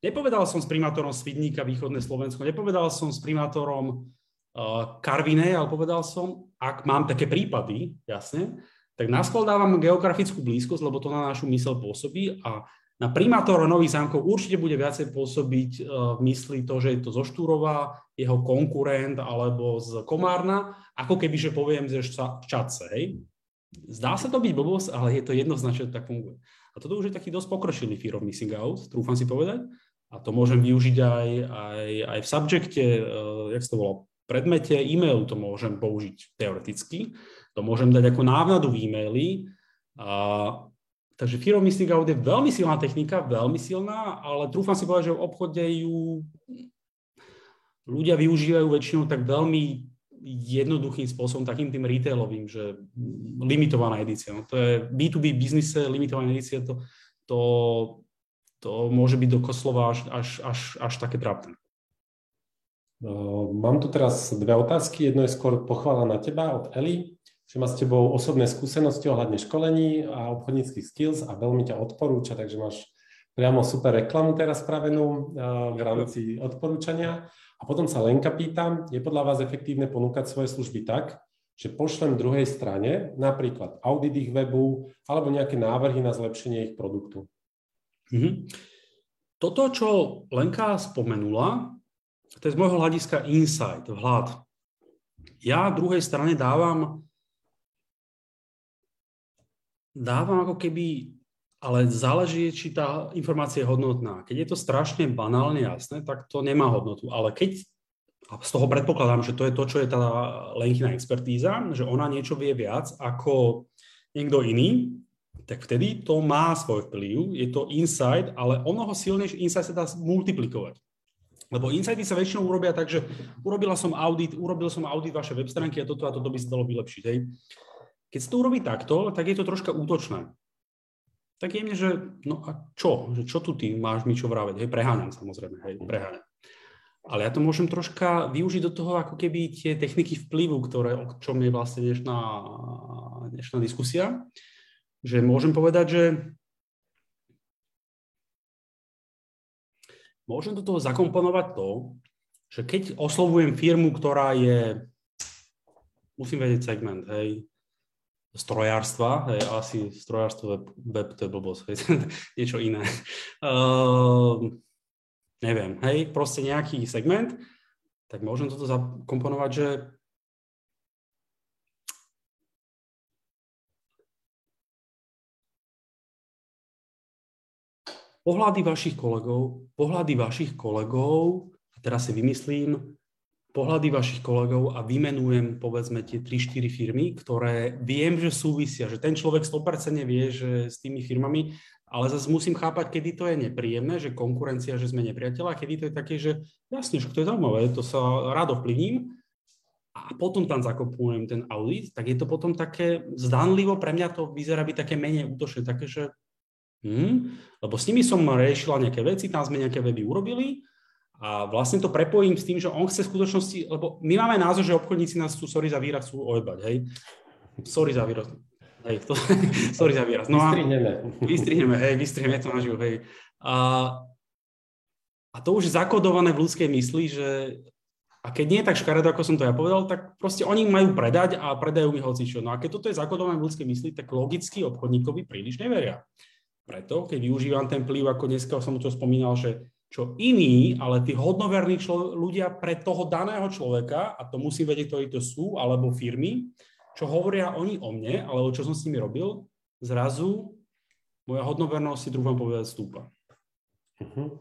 B: nepovedal som s primátorom Svidníka, východné Slovensko, nepovedal som s primátorom uh, Karvinej, ale povedal som, ak mám také prípady, jasne, tak naskôr dávam geografickú blízkosť, lebo to na našu mysel pôsobí a na primátora Nových zámkov určite bude viacej pôsobiť e, v mysli to, že je to zo Štúrova, jeho konkurent alebo z Komárna, ako keby, že poviem, že v Čace. Hej. Zdá sa to byť blbosť, ale je to jednoznačne, tak funguje. A toto už je taký dosť pokročilý fear of missing out, trúfam si povedať. A to môžem využiť aj, aj, aj v subjekte, uh, jak sa to volá, predmete e-mailu to môžem použiť teoreticky. To môžem dať ako návnadu v e-maili. A, takže fear of missing out je veľmi silná technika, veľmi silná, ale trúfam si povedať, že v obchode ju ľudia využívajú väčšinou tak veľmi jednoduchým spôsobom, takým tým retailovým, že limitovaná edícia. No to je B2B biznise, limitovaná edícia, to, to, to môže byť dokoslova až, až, až, až také trápne.
A: Mám tu teraz dve otázky. Jedno je skôr pochvála na teba od Eli že má s tebou osobné skúsenosti ohľadne školení a obchodníckých skills a veľmi ťa odporúča, takže máš priamo super reklamu teraz spravenú v rámci odporúčania. A potom sa Lenka pýta, je podľa vás efektívne ponúkať svoje služby tak, že pošlem druhej strane napríklad audit ich webu alebo nejaké návrhy na zlepšenie ich produktu.
B: Mm-hmm. Toto, čo Lenka spomenula, to je z môjho hľadiska insight, vhľad. Ja druhej strane dávam dávam ako keby, ale záleží, či tá informácia je hodnotná. Keď je to strašne banálne jasné, tak to nemá hodnotu. Ale keď, a z toho predpokladám, že to je to, čo je tá Lenkina expertíza, že ona niečo vie viac ako niekto iný, tak vtedy to má svoj vplyv, je to insight, ale o mnoho silnejší insight sa dá multiplikovať. Lebo insighty sa väčšinou urobia tak, že urobila som audit, urobil som audit vaše web stránky a toto a toto by sa dalo vylepšiť. Hej. Keď sa to urobí takto, tak je to troška útočné. Tak je mne, že no a čo? Že čo tu ty máš mi čo vraveť? Hej, preháňam samozrejme, hej, preháňam. Ale ja to môžem troška využiť do toho, ako keby tie techniky vplyvu, ktoré, o čom je vlastne dnešná, dnešná diskusia, že môžem povedať, že môžem do toho zakomponovať to, že keď oslovujem firmu, ktorá je, musím vedieť segment, hej, strojárstva, hej, asi strojárstvo web, web to je blbosť, hej, niečo iné. Uh, neviem, hej, proste nejaký segment, tak môžem toto zakomponovať, že pohľady vašich kolegov, pohľady vašich kolegov, a teraz si vymyslím, pohľady vašich kolegov a vymenujem povedzme tie 3-4 firmy, ktoré viem, že súvisia, že ten človek 100% vie, že s tými firmami, ale zase musím chápať, kedy to je nepríjemné, že konkurencia, že sme nepriateľa, kedy to je také, že jasne, že to je zaujímavé, to sa rád ovplyvním. A potom tam zakopujem ten audit, tak je to potom také zdanlivo, pre mňa to vyzerá byť také menej útočné, také, že hm, lebo s nimi som riešila nejaké veci, tam sme nejaké weby urobili, a vlastne to prepojím s tým, že on chce v skutočnosti, lebo my máme názor, že obchodníci nás tu, sorry za výraz, chcú ojebať, hej. Sorry za výraz. Hej, to, sorry za výraz.
A: No vystrihneme.
B: Vystrihneme, hej, vystrihneme to na živo, hej. A, a to už je zakodované v ľudskej mysli, že a keď nie je tak škaredo, ako som to ja povedal, tak proste oni majú predať a predajú mi hocičo. No a keď toto je zakodované v ľudskej mysli, tak logicky obchodníkovi príliš neveria. Preto, keď využívam ten vplyv, ako dneska som to spomínal, že čo iní, ale tí hodnoverní člo- ľudia pre toho daného človeka, a to musím vedieť, ktorí to sú, alebo firmy, čo hovoria oni o mne, alebo čo som s nimi robil, zrazu moja hodnovernosť si druhom povedať stúpa.
A: Uh-huh.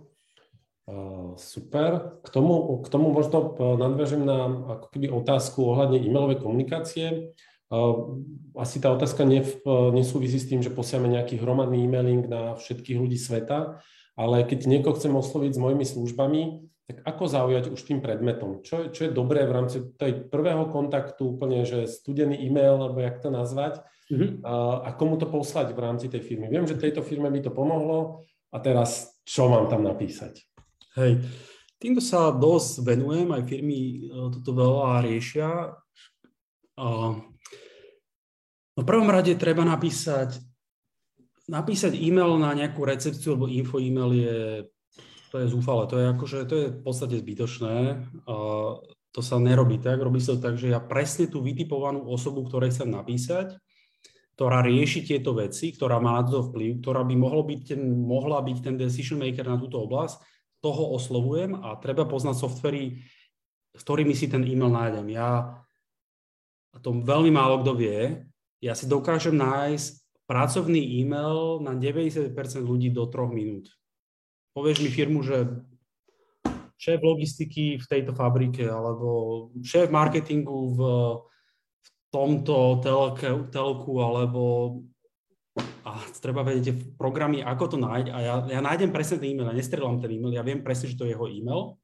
A: Super. K tomu, k tomu možno nadviažem na ako keby otázku ohľadne e-mailovej komunikácie. Asi tá otázka ne, nesúvisí s tým, že posiame nejaký hromadný e-mailing na všetkých ľudí sveta, ale keď niekoho chcem osloviť s mojimi službami, tak ako zaujať už tým predmetom? Čo, čo je dobré v rámci tej prvého kontaktu, úplne, že studený e-mail, alebo jak to nazvať, mm-hmm. a, a komu to poslať v rámci tej firmy? Viem, že tejto firme by to pomohlo a teraz čo mám tam napísať?
B: Hej, týmto sa dosť venujem, aj firmy e, toto veľa riešia. No v prvom rade treba napísať, napísať e-mail na nejakú recepciu, lebo info e-mail je, to je zúfale, to je akože, to je v podstate zbytočné. To sa nerobí tak, robí sa tak, že ja presne tú vytipovanú osobu, ktorej chcem napísať, ktorá rieši tieto veci, ktorá má na to vplyv, ktorá by mohlo byť ten, mohla byť ten decision maker na túto oblasť, toho oslovujem a treba poznať softvery, s ktorými si ten e-mail nájdem. Ja, a to veľmi málo kto vie, ja si dokážem nájsť pracovný e-mail na 90% ľudí do 3 minút. Povieš mi firmu, že šéf logistiky v tejto fabrike alebo šéf marketingu v, v tomto telke, telku alebo a treba vedieť programy, ako to nájsť a ja, ja nájdem presne ten e-mail, ja nestrelám ten e-mail, ja viem presne, že to je jeho e-mail,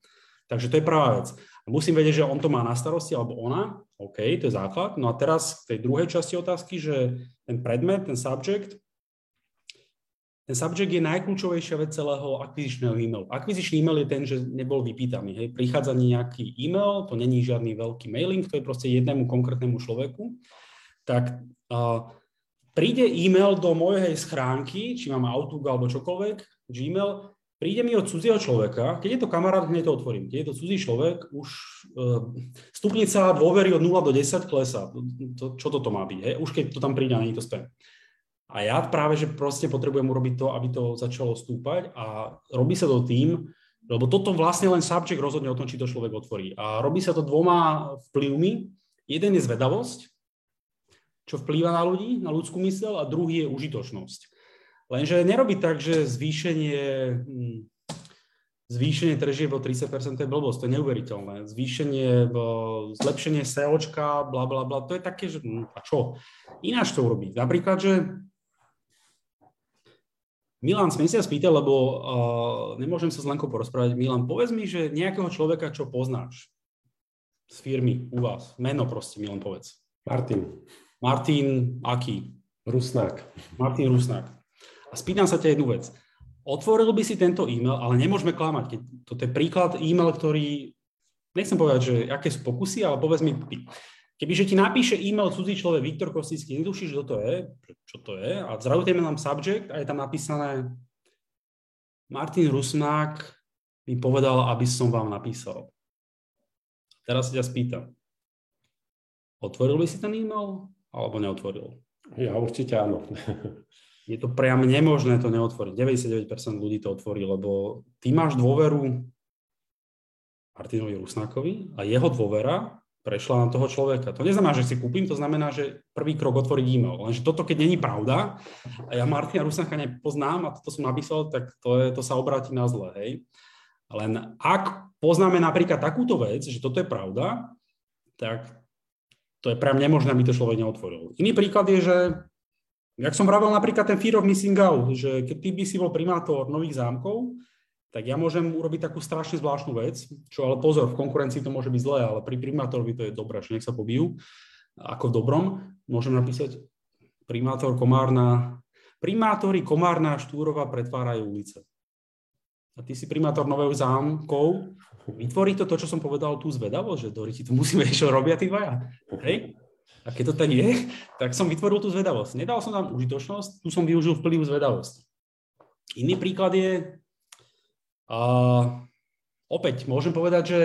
B: takže to je prvá vec. Musím vedieť, že on to má na starosti, alebo ona, OK, to je základ. No a teraz k tej druhej časti otázky, že ten predmet, ten subject, ten subject je najkľúčovejšia vec celého akvizičného e-mailu. Akvizičný e-mail je ten, že nebol vypýtaný. Hej. Prichádza nejaký e-mail, to není žiadny veľký mailing, to je proste jednému konkrétnemu človeku. Tak uh, príde e-mail do mojej schránky, či mám Outlook alebo čokoľvek, Gmail, príde mi od cudzieho človeka, keď je to kamarát, hneď to otvorím. Keď je to cudzí človek, už uh, stupnica dôvery od 0 do 10 klesá. To, čo toto má byť? Hej? Už keď to tam príde, nie je to spam. A ja práve, že proste potrebujem urobiť to, aby to začalo stúpať a robí sa to tým, lebo toto vlastne len subject rozhodne o tom, či to človek otvorí. A robí sa to dvoma vplyvmi. Jeden je zvedavosť, čo vplýva na ľudí, na ľudskú mysel a druhý je užitočnosť. Lenže nerobí tak, že zvýšenie, hm, zvýšenie tržieb o 30% je blbosť, to je neuveriteľné. Zvýšenie, zlepšenie SEOčka, bla, bla, bla, to je také, že hm, a čo? Ináč to urobiť. Napríklad, že Milan, sme sa spýtať, lebo uh, nemôžem sa s Lenkou porozprávať. Milan, povedz mi, že nejakého človeka, čo poznáš z firmy u vás, meno proste, Milan, povedz.
A: Martin.
B: Martin aký?
A: Rusnák.
B: Martin Rusnák. A spýtam sa ťa jednu vec. Otvoril by si tento e-mail, ale nemôžeme klamať, keď toto je príklad e-mail, ktorý, nechcem povedať, že aké sú pokusy, ale povedz mi ty. Kebyže ti napíše e-mail cudzí človek Viktor Kostický, netušíš, kto to je, čo to je, a zrazu nám subject a je tam napísané Martin Rusnák mi povedal, aby som vám napísal. Teraz sa ťa spýtam. Otvoril by si ten e-mail? alebo neotvoril?
A: Ja určite áno.
B: Je to priam nemožné to neotvoriť. 99% ľudí to otvorí, lebo ty máš dôveru Martinovi Rusnákovi a jeho dôvera prešla na toho človeka. To neznamená, že si kúpim, to znamená, že prvý krok otvoriť e-mail. Lenže toto, keď není pravda, a ja Martina Rusnáka nepoznám a toto som napísal, tak to, je, to sa obráti na zle. Hej? Len ak poznáme napríklad takúto vec, že toto je pravda, tak to je mňa nemožné, aby to človek neotvoril. Iný príklad je, že jak som vravel napríklad ten fear of missing out, že keď ty by si bol primátor nových zámkov, tak ja môžem urobiť takú strašne zvláštnu vec, čo ale pozor, v konkurencii to môže byť zlé, ale pri primátorovi to je dobré, že nech sa pobijú, ako v dobrom. Môžem napísať primátor Komárna, primátori Komárna Štúrova pretvárajú ulice. A ty si primátor nových zámkov, Vytvorí to to, čo som povedal, tú zvedavosť, že Dori, ti to musíme, čo robia tí dvaja. Hej? A keď to tak je, tak som vytvoril tú zvedavosť. Nedal som tam užitočnosť, tu som využil vplyv zvedavosti. Iný príklad je, uh, opäť môžem povedať, že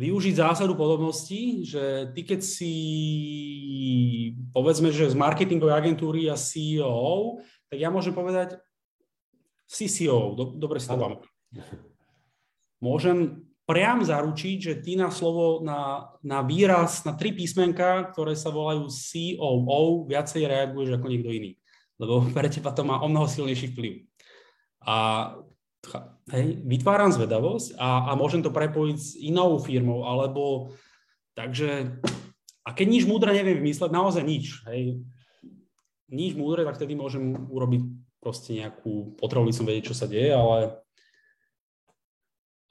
B: využiť zásadu podobnosti, že ty keď si, povedzme, že z marketingovej agentúry a CEO, tak ja môžem povedať CCO, do, dobre si to pamätám. Môžem priam zaručiť, že ty na slovo, na, na výraz, na tri písmenka, ktoré sa volajú COO, viacej reaguješ ako niekto iný. Lebo pre teba to má o mnoho silnejší vplyv. A hej, vytváram zvedavosť a, a môžem to prepojiť s inou firmou, alebo takže a keď nič múdre neviem vymysleť, naozaj nič, hej, nič múdre, tak vtedy môžem urobiť proste nejakú, potreboval som vedieť, čo sa deje, ale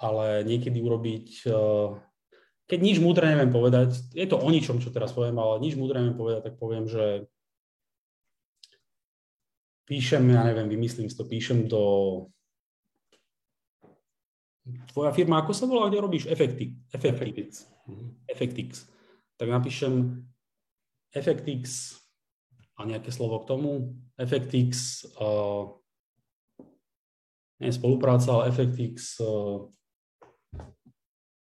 B: ale niekedy urobiť, eh, keď nič múdre neviem povedať, je to o ničom, čo teraz poviem, ale nič múdre neviem povedať, tak poviem, že píšem, ja neviem, vymyslím si to, píšem do... Tvoja firma, ako sa volá, kde robíš? Effectix. Effectix. Effectix. Tak napíšem Effectix a nejaké slovo k tomu. Effectix, uh, nie spolupráca, ale Effectix uh,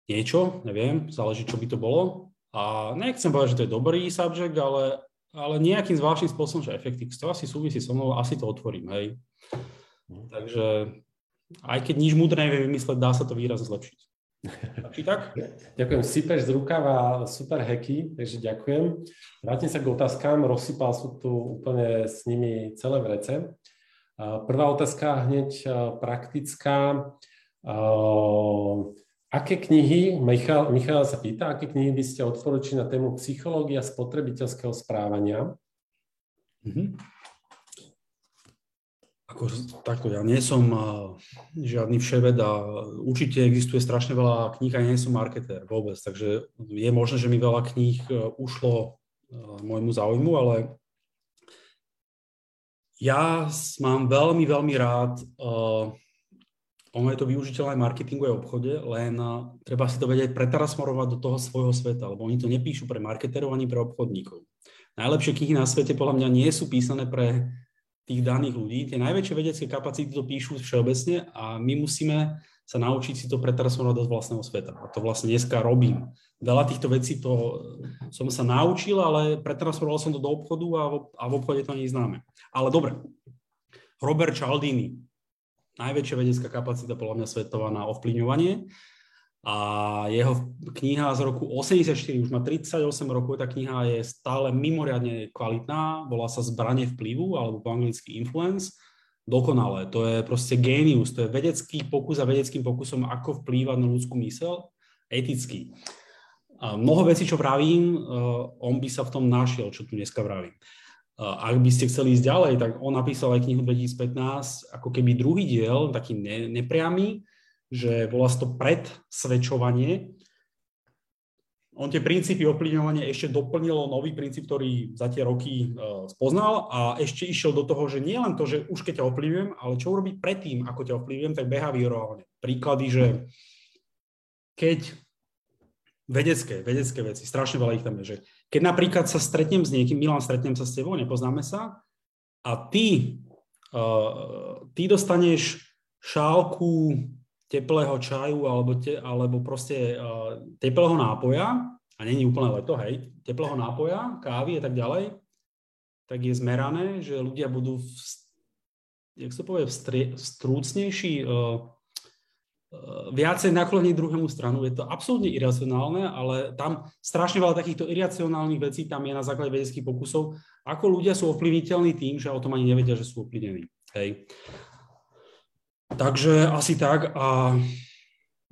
B: niečo, neviem, záleží, čo by to bolo. A nechcem povedať, že to je dobrý subject, ale, ale nejakým zvláštnym spôsobom, že Effectix, to asi súvisí so mnou, asi to otvorím, hej. Mhm. Takže aj keď nič múdre neviem vymysleť, dá sa to výrazne zlepšiť. Či tak?
A: Ďakujem, sypeš z rukava super hacky, takže ďakujem. Vrátim sa k otázkám, rozsypal som tu úplne s nimi celé vrece. Prvá otázka hneď praktická. Aké knihy, Michal, Michal sa pýta, aké knihy by ste odporúčili na tému psychológia spotrebiteľského správania? Mm-hmm.
B: Ako, takto, ja nie som uh, žiadny vševed a určite existuje strašne veľa kníh a nie som marketér vôbec, takže je možné, že mi veľa kníh uh, ušlo uh, môjmu záujmu, ale ja mám veľmi, veľmi rád uh, ono je to využiteľné aj marketingu aj obchode, len treba si to vedieť pretransformovať do toho svojho sveta, lebo oni to nepíšu pre marketerov ani pre obchodníkov. Najlepšie knihy na svete podľa mňa nie sú písané pre tých daných ľudí. Tie najväčšie vedecké kapacity to píšu všeobecne a my musíme sa naučiť si to pretransformovať do vlastného sveta. A to vlastne dneska robím. Veľa týchto vecí to som sa naučil, ale pretransformoval som to do obchodu a v, a v obchode to nie známe. Ale dobre. Robert Cialdini, najväčšia vedecká kapacita podľa mňa svetová na ovplyvňovanie. A jeho kniha z roku 84, už má 38 rokov, tá kniha je stále mimoriadne kvalitná, volá sa Zbranie vplyvu, alebo po anglicky Influence. Dokonalé, to je proste génius, to je vedecký pokus a vedeckým pokusom, ako vplývať na ľudskú mysel, etický. A mnoho vecí, čo vravím, eh, on by sa v tom našiel, čo tu dneska vravím. Ak by ste chceli ísť ďalej, tak on napísal aj knihu 2015, ako keby druhý diel, taký ne, nepriamy, že volá to predsvedčovanie. On tie princípy ovplyvňovania ešte doplnilo nový princíp, ktorý za tie roky uh, spoznal a ešte išiel do toho, že nie len to, že už keď ťa ovplyvňujem, ale čo urobiť predtým, ako ťa ovplyvňujem, tak behaviorálne. Príklady, že keď vedecké, vedecké veci, strašne veľa ich tam je, že keď napríklad sa stretnem s niekým, Milan, stretnem sa s tebou, nepoznáme sa, a ty, uh, ty dostaneš šálku teplého čaju alebo, te, alebo proste uh, teplého nápoja, a není úplne leto, hej, teplého nápoja, kávy a tak ďalej, tak je zmerané, že ľudia budú, v, jak sa povie, strúcnejší, uh, viacej nakloniť druhému stranu. Je to absolútne iracionálne, ale tam strašne veľa takýchto iracionálnych vecí tam je na základe vedeckých pokusov, ako ľudia sú ovplyvniteľní tým, že o tom ani nevedia, že sú ovplyvnení. Hej. Takže asi tak a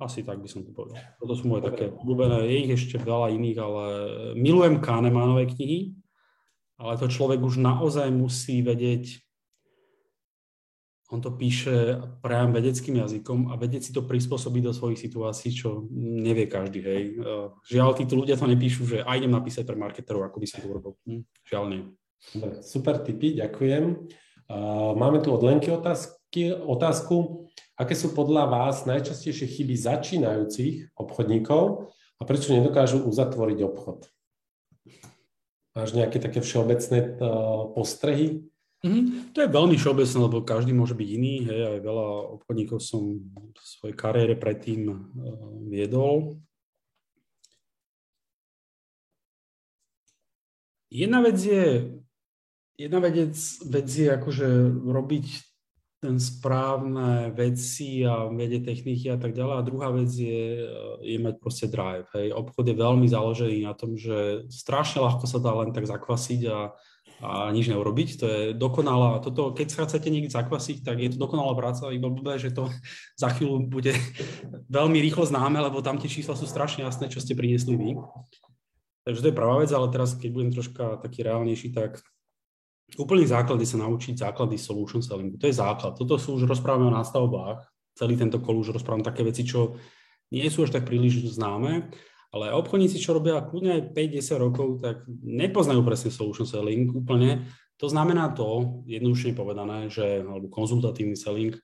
B: asi tak by som to povedal. Toto sú moje také obľúbené, je ich ešte veľa iných, ale milujem Kahnemanové knihy, ale to človek už naozaj musí vedieť on to píše priam vedeckým jazykom a vedieť si to prispôsobiť do svojich situácií, čo nevie každý, hej. Žiaľ, títo ľudia to nepíšu, že aj idem napísať pre marketerov, ako by som to urobil. Hm, žiaľ nie.
A: Super tipy, ďakujem. Máme tu od Lenky otázky, otázku. Aké sú podľa vás najčastejšie chyby začínajúcich obchodníkov a prečo nedokážu uzatvoriť obchod? Máš nejaké také všeobecné uh, postrehy?
B: Mm-hmm. To je veľmi všeobecné, lebo každý môže byť iný. Hej, aj veľa obchodníkov som v svojej kariére predtým uh, viedol. Jedna vec je, jedna vec, vec je akože robiť ten správne veci a vedie techniky a tak ďalej. A druhá vec je, je mať proste drive. Hej. Obchod je veľmi založený na tom, že strašne ľahko sa dá len tak zakvasiť a, a nič neurobiť. To je dokonalá, toto, keď sa chcete niekde zakvasiť, tak je to dokonalá práca, iba blbé, že to za chvíľu bude veľmi rýchlo známe, lebo tam tie čísla sú strašne jasné, čo ste priniesli vy. Takže to je prvá vec, ale teraz, keď budem troška taký reálnejší, tak úplný základ je sa naučiť základy solution sellingu. To je základ. Toto sú už rozprávame o nástavbách. Celý tento kol už rozprávam také veci, čo nie sú až tak príliš známe, ale obchodníci, čo robia kľudne aj 5-10 rokov, tak nepoznajú presne solution selling úplne. To znamená to, jednoduchšie povedané, že, alebo konzultatívny selling,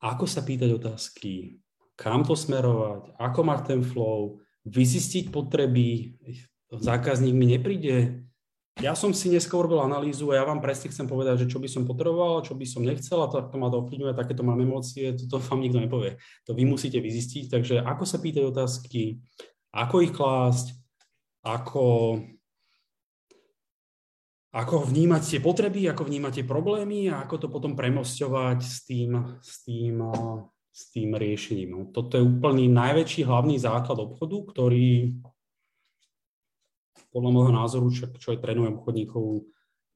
B: ako sa pýtať otázky, kam to smerovať, ako mať ten flow, vyzistiť potreby, zákazník mi nepríde ja som si dneska urobil analýzu a ja vám presne chcem povedať, že čo by som potreboval, čo by som nechcel a to, to ma to ovplyvňuje, takéto mám emócie, toto vám nikto nepovie. To vy musíte vyzistiť, takže ako sa pýtať otázky, ako ich klásť, ako, ako vnímať tie potreby, ako vnímať tie problémy a ako to potom premosťovať s tým, s tým, s tým riešením. No, toto je úplný najväčší hlavný základ obchodu, ktorý podľa môjho názoru, čo, čo aj trénujem obchodníkov,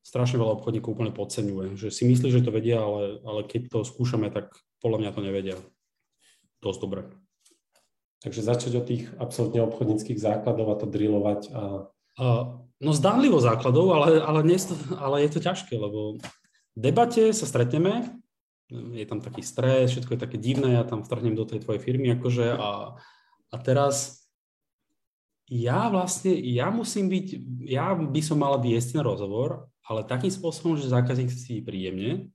B: strašne veľa obchodníkov úplne podceňuje. Že si myslí, že to vedia, ale, ale keď to skúšame, tak podľa mňa to nevedia. Dosť dobre.
A: Takže začať od tých absolútne obchodníckých základov a to drillovať. A...
B: A, no zdánlivo základov, ale, ale, nie, ale je to ťažké, lebo v debate sa stretneme, je tam taký stres, všetko je také divné, ja tam vtrhnem do tej tvojej firmy akože a, a teraz ja vlastne, ja musím byť, ja by som mal viesť ten rozhovor, ale takým spôsobom, že zákazník si príjemne,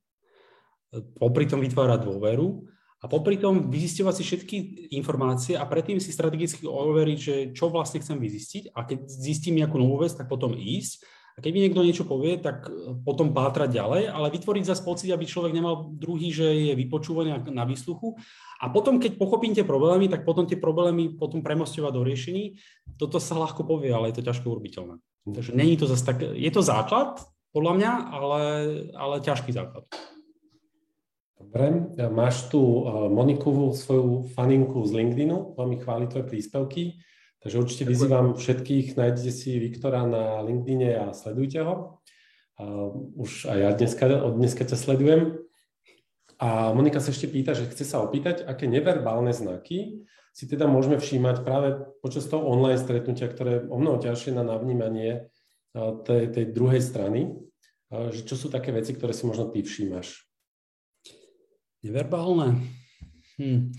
B: popri tom vytvára dôveru a popri tom vyzistovať si všetky informácie a predtým si strategicky overiť, že čo vlastne chcem vyzistiť. A keď zistím nejakú novú vec, tak potom ísť a keď niekto niečo povie, tak potom pátrať ďalej, ale vytvoriť zase pocit, aby človek nemal druhý, že je vypočúvaný na výsluchu. A potom, keď pochopím tie problémy, tak potom tie problémy potom premostovať do riešení. Toto sa ľahko povie, ale je to ťažko urobiteľné. Takže není to zase tak, je to základ, podľa mňa, ale, ale ťažký základ.
A: Dobre, máš tu eh, Moniku, svoju faninku z LinkedInu, veľmi chváli tvoje príspevky. Takže určite vyzývam všetkých, nájdete si Viktora na LinkedIne a sledujte ho. Už aj ja dneska, od dneska ťa sledujem. A Monika sa ešte pýta, že chce sa opýtať, aké neverbálne znaky si teda môžeme všímať práve počas toho online stretnutia, ktoré je o mnoho ťažšie na navnímanie tej, tej druhej strany. Že čo sú také veci, ktoré si možno ty všímaš?
B: Neverbálne? Hm.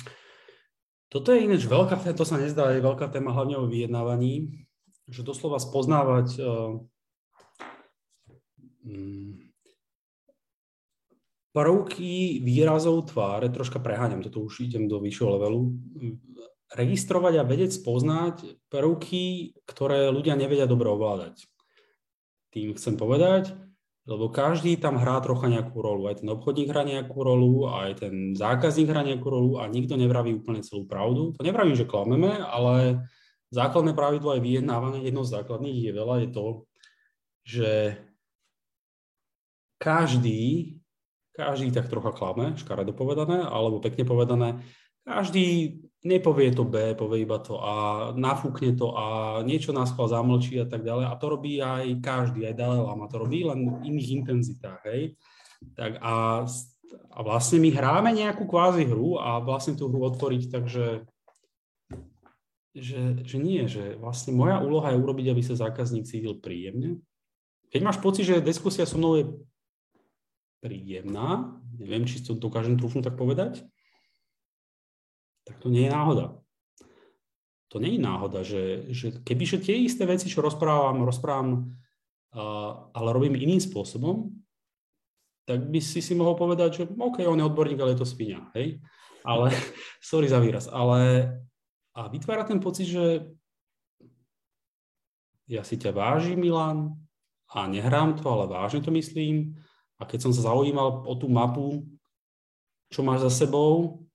B: Toto je ináč veľká to sa nezdá, je veľká téma hlavne o vyjednávaní, že doslova spoznávať uh, prvky výrazov tváre, troška preháňam, toto už idem do vyššieho levelu, registrovať a vedieť spoznať prvky, ktoré ľudia nevedia dobre ovládať. Tým chcem povedať, lebo každý tam hrá trocha nejakú rolu. Aj ten obchodník hrá nejakú rolu, aj ten zákazník hrá nejakú rolu a nikto nevraví úplne celú pravdu. To nevravím, že klameme, ale základné pravidlo aj vyjednávanie, jedno z základných je veľa, je to, že každý, každý tak trocha klame, škaredo povedané, alebo pekne povedané, každý nepovie to B, povie iba to A, nafúkne to A, niečo nás chval zamlčí a tak ďalej. A to robí aj každý, aj Dalai Lama to robí, len v iných intenzitách, hej. Tak a, a vlastne my hráme nejakú kvázi hru a vlastne tú hru otvoriť, takže že, že nie, že vlastne moja úloha je urobiť, aby sa zákazník cítil príjemne. Keď máš pocit, že diskusia so mnou je príjemná, neviem, či to dokážem trúfnúť tak povedať, tak to nie je náhoda. To nie je náhoda, že, že kebyže tie isté veci, čo rozprávam, rozprávam, uh, ale robím iným spôsobom, tak by si si mohol povedať, že OK, on je odborník, ale je to svinia, hej? Ale, sorry za výraz, ale a vytvára ten pocit, že ja si ťa vážim, Milan, a nehrám to, ale vážne to myslím. A keď som sa zaujímal o tú mapu, čo máš za sebou,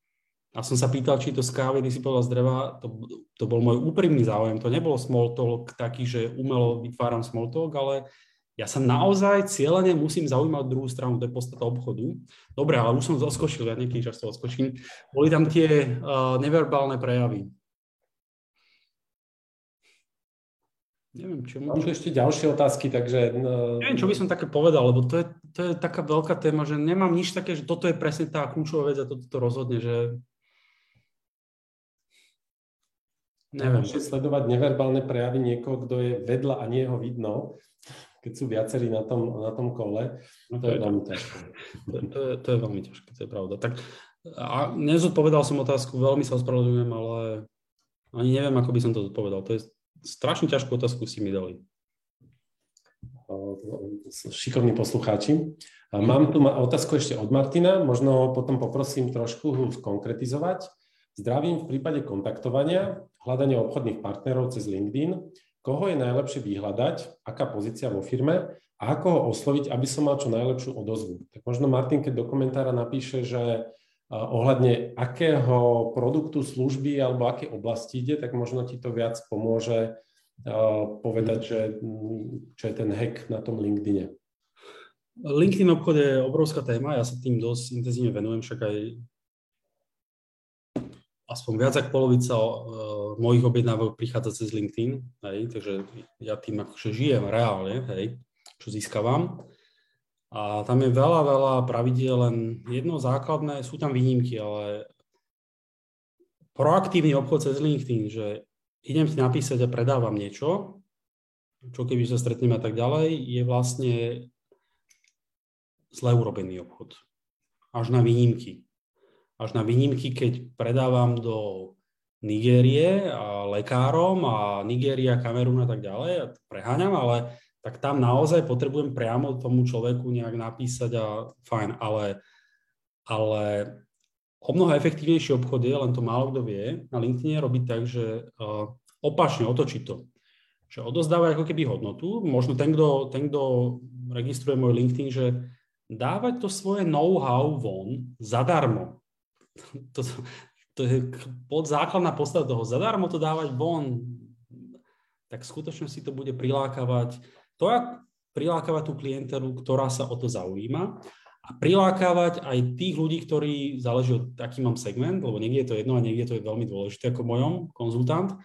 B: a som sa pýtal, či to z kávy, ty si povedal z dreva, to, to bol môj úprimný záujem. To nebolo small talk taký, že umelo vytváram small talk, ale ja sa naozaj cieľene musím zaujímať druhú stranu, to je podstata obchodu. Dobre, ale už som odskočil, ja niekedy často odskočím. Boli tam tie uh, neverbálne prejavy.
A: Neviem, čo... Mám tu ešte ďalšie otázky, takže...
B: No... Neviem, čo by som také povedal, lebo to je, to je taká veľká téma, že nemám nič také, že toto je presne tá kľúčová vec a toto to rozhodne, že
A: Neviem. sledovať neverbálne prejavy niekoho, kto je vedľa a nie ho vidno, keď sú viacerí na tom, na tom kole, no to, to je veľmi ťažké.
B: To, to, je, to je veľmi ťažké, to je pravda. Tak, a nezodpovedal som otázku, veľmi sa ospravedlňujem, ale ani neviem, ako by som to zodpovedal. To je strašne ťažkú otázku si mi dali.
A: Šikovní poslucháči. Mám tu otázku ešte od Martina, možno potom poprosím trošku ho skonkretizovať. Zdravím v prípade kontaktovania, hľadania obchodných partnerov cez LinkedIn. Koho je najlepšie vyhľadať, aká pozícia vo firme a ako ho osloviť, aby som mal čo najlepšiu odozvu. Tak možno Martin, keď do komentára napíše, že ohľadne akého produktu, služby alebo aké oblasti ide, tak možno ti to viac pomôže povedať, že čo je ten hack na tom LinkedIne.
B: LinkedIn obchod je obrovská téma, ja sa tým dosť intenzívne venujem, však aj aspoň viac ako polovica uh, mojich objednávok prichádza cez LinkedIn, hej, takže ja tým akože žijem reálne, hej, čo získavam. A tam je veľa, veľa pravidiel, len jedno základné, sú tam výnimky, ale proaktívny obchod cez LinkedIn, že idem ti napísať a predávam niečo, čo keby sa stretneme a tak ďalej, je vlastne zle urobený obchod. Až na výnimky až na výnimky, keď predávam do Nigérie a lekárom a Nigéria, Kamerún a tak ďalej, a preháňam, ale tak tam naozaj potrebujem priamo tomu človeku nejak napísať a fajn, ale, ale o mnoho efektívnejší obchod je, len to málo kto vie, na LinkedIn robiť tak, že uh, opačne otočí to. Že odozdáva ako keby hodnotu, možno ten, kto, ten, kto registruje môj LinkedIn, že dávať to svoje know-how von zadarmo to, to je pod základná podstata toho. Zadarmo to dávať von, tak v skutočnosti to bude prilákavať, to prilákavať tú klientelu, ktorá sa o to zaujíma a prilákavať aj tých ľudí, ktorí záleží od aký mám segment, lebo niekde je to jedno a niekde to je veľmi dôležité ako mojom konzultant,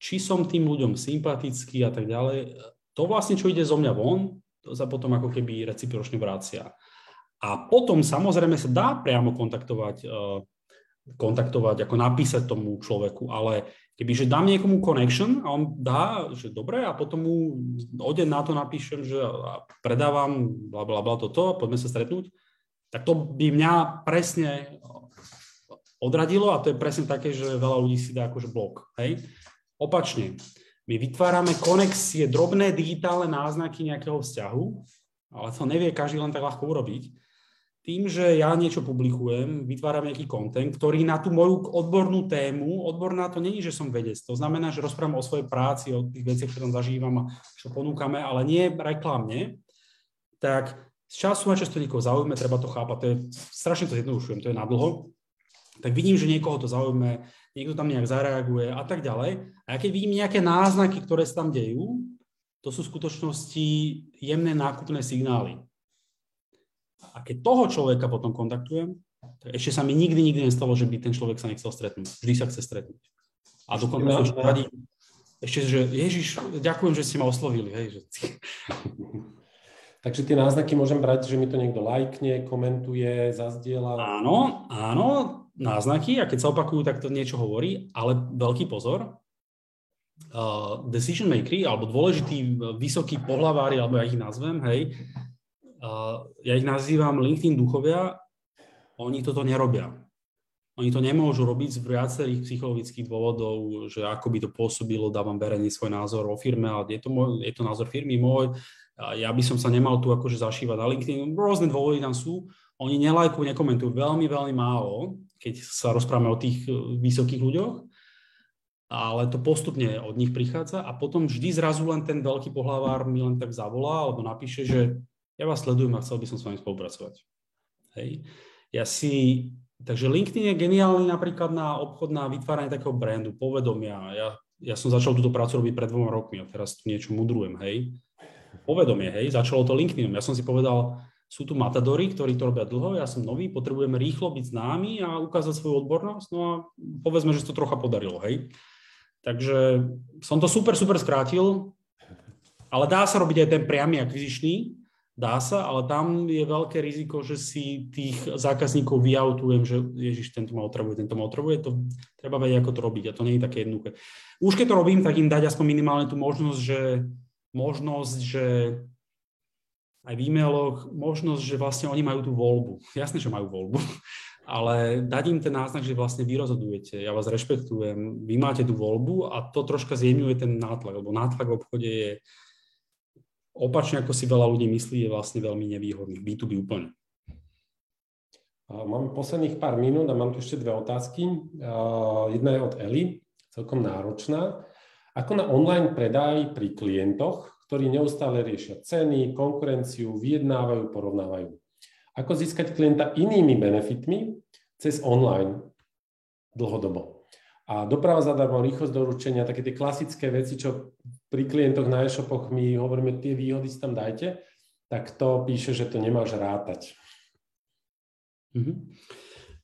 B: či som tým ľuďom sympatický a tak ďalej. To vlastne, čo ide zo mňa von, to sa potom ako keby recipročne vracia. A potom samozrejme sa dá priamo kontaktovať uh, kontaktovať, ako napísať tomu človeku, ale kebyže dám niekomu connection a on dá, že dobre, a potom mu o deň na to napíšem, že predávam bla bla bla toto, poďme sa stretnúť, tak to by mňa presne odradilo a to je presne také, že veľa ľudí si dá akože blok. Hej? Opačne, my vytvárame konexie, drobné digitálne náznaky nejakého vzťahu, ale to nevie každý len tak ľahko urobiť tým, že ja niečo publikujem, vytváram nejaký kontent, ktorý na tú moju odbornú tému, odborná to není, že som vedec, to znamená, že rozprávam o svojej práci, o tých veciach, ktoré tam zažívam a čo ponúkame, ale nie reklamne, tak z času na často niekoho zaujíme, treba to chápať, to je, strašne to zjednodušujem, to je nadlho, tak vidím, že niekoho to zaujíme, niekto tam nejak zareaguje a tak ďalej. A keď vidím nejaké náznaky, ktoré sa tam dejú, to sú v skutočnosti jemné nákupné signály. A keď toho človeka potom kontaktujem, tak ešte sa mi nikdy, nikdy nestalo, že by ten človek sa nechcel stretnúť. Vždy sa chce stretnúť. A dokonca ešte radí, ešte, že Ježiš, ďakujem, že ste ma oslovili. Hej, že...
A: Takže tie náznaky môžem brať, že mi to niekto lajkne, komentuje, zazdiela.
B: Áno, áno, náznaky a keď sa opakujú, tak to niečo hovorí, ale veľký pozor, uh, decision makery, alebo dôležití vysokí pohlavári, alebo ja ich nazvem, hej, ja ich nazývam LinkedIn duchovia, oni toto nerobia. Oni to nemôžu robiť z viacerých psychologických dôvodov, že ako by to pôsobilo, dávam verejný svoj názor o firme, ale je to, môj, je to názor firmy môj, ja by som sa nemal tu akože zašívať na LinkedIn, rôzne dôvody tam sú, oni nelajkujú, nekomentujú veľmi, veľmi málo, keď sa rozprávame o tých e, vysokých ľuďoch. ale to postupne od nich prichádza a potom vždy zrazu len ten veľký pohlavár mi len tak zavolá alebo napíše, že ja vás sledujem a chcel by som s vami spolupracovať. Hej. Ja si, takže LinkedIn je geniálny napríklad na obchod, na vytváranie takého brandu, povedomia. Ja, ja som začal túto prácu robiť pred dvoma rokmi a teraz tu niečo mudrujem, hej. Povedomie, hej, začalo to LinkedInom. Ja som si povedal, sú tu matadory, ktorí to robia dlho, ja som nový, potrebujeme rýchlo byť známy a ukázať svoju odbornosť, no a povedzme, že to trocha podarilo, hej. Takže som to super, super skrátil, ale dá sa robiť aj ten priamy akvizičný, dá sa, ale tam je veľké riziko, že si tých zákazníkov vyautujem, že ježiš, tento ma otravuje, tento ma otravuje, to treba vedieť, ako to robiť a to nie je také jednoduché. Už keď to robím, tak im dať aspoň minimálne tú možnosť, že, možnosť, že aj v e-mailoch, možnosť, že vlastne oni majú tú voľbu. Jasné, že majú voľbu, ale dať im ten náznak, že vlastne vy rozhodujete, ja vás rešpektujem, vy máte tú voľbu a to troška zjemňuje ten nátlak, lebo nátlak v obchode je opačne, ako si veľa ľudí myslí, je vlastne veľmi nevýhodný. B2B úplne.
A: Máme posledných pár minút a mám tu ešte dve otázky. Jedna je od Eli, celkom náročná. Ako na online predaj pri klientoch, ktorí neustále riešia ceny, konkurenciu, vyjednávajú, porovnávajú? ako získať klienta inými benefitmi cez online dlhodobo. A doprava zadarmo, rýchlosť doručenia, také tie klasické veci, čo pri klientoch na e-shopoch my hovoríme, tie výhody si tam dajte, tak to píše, že to nemáš rátať.
B: Mm-hmm.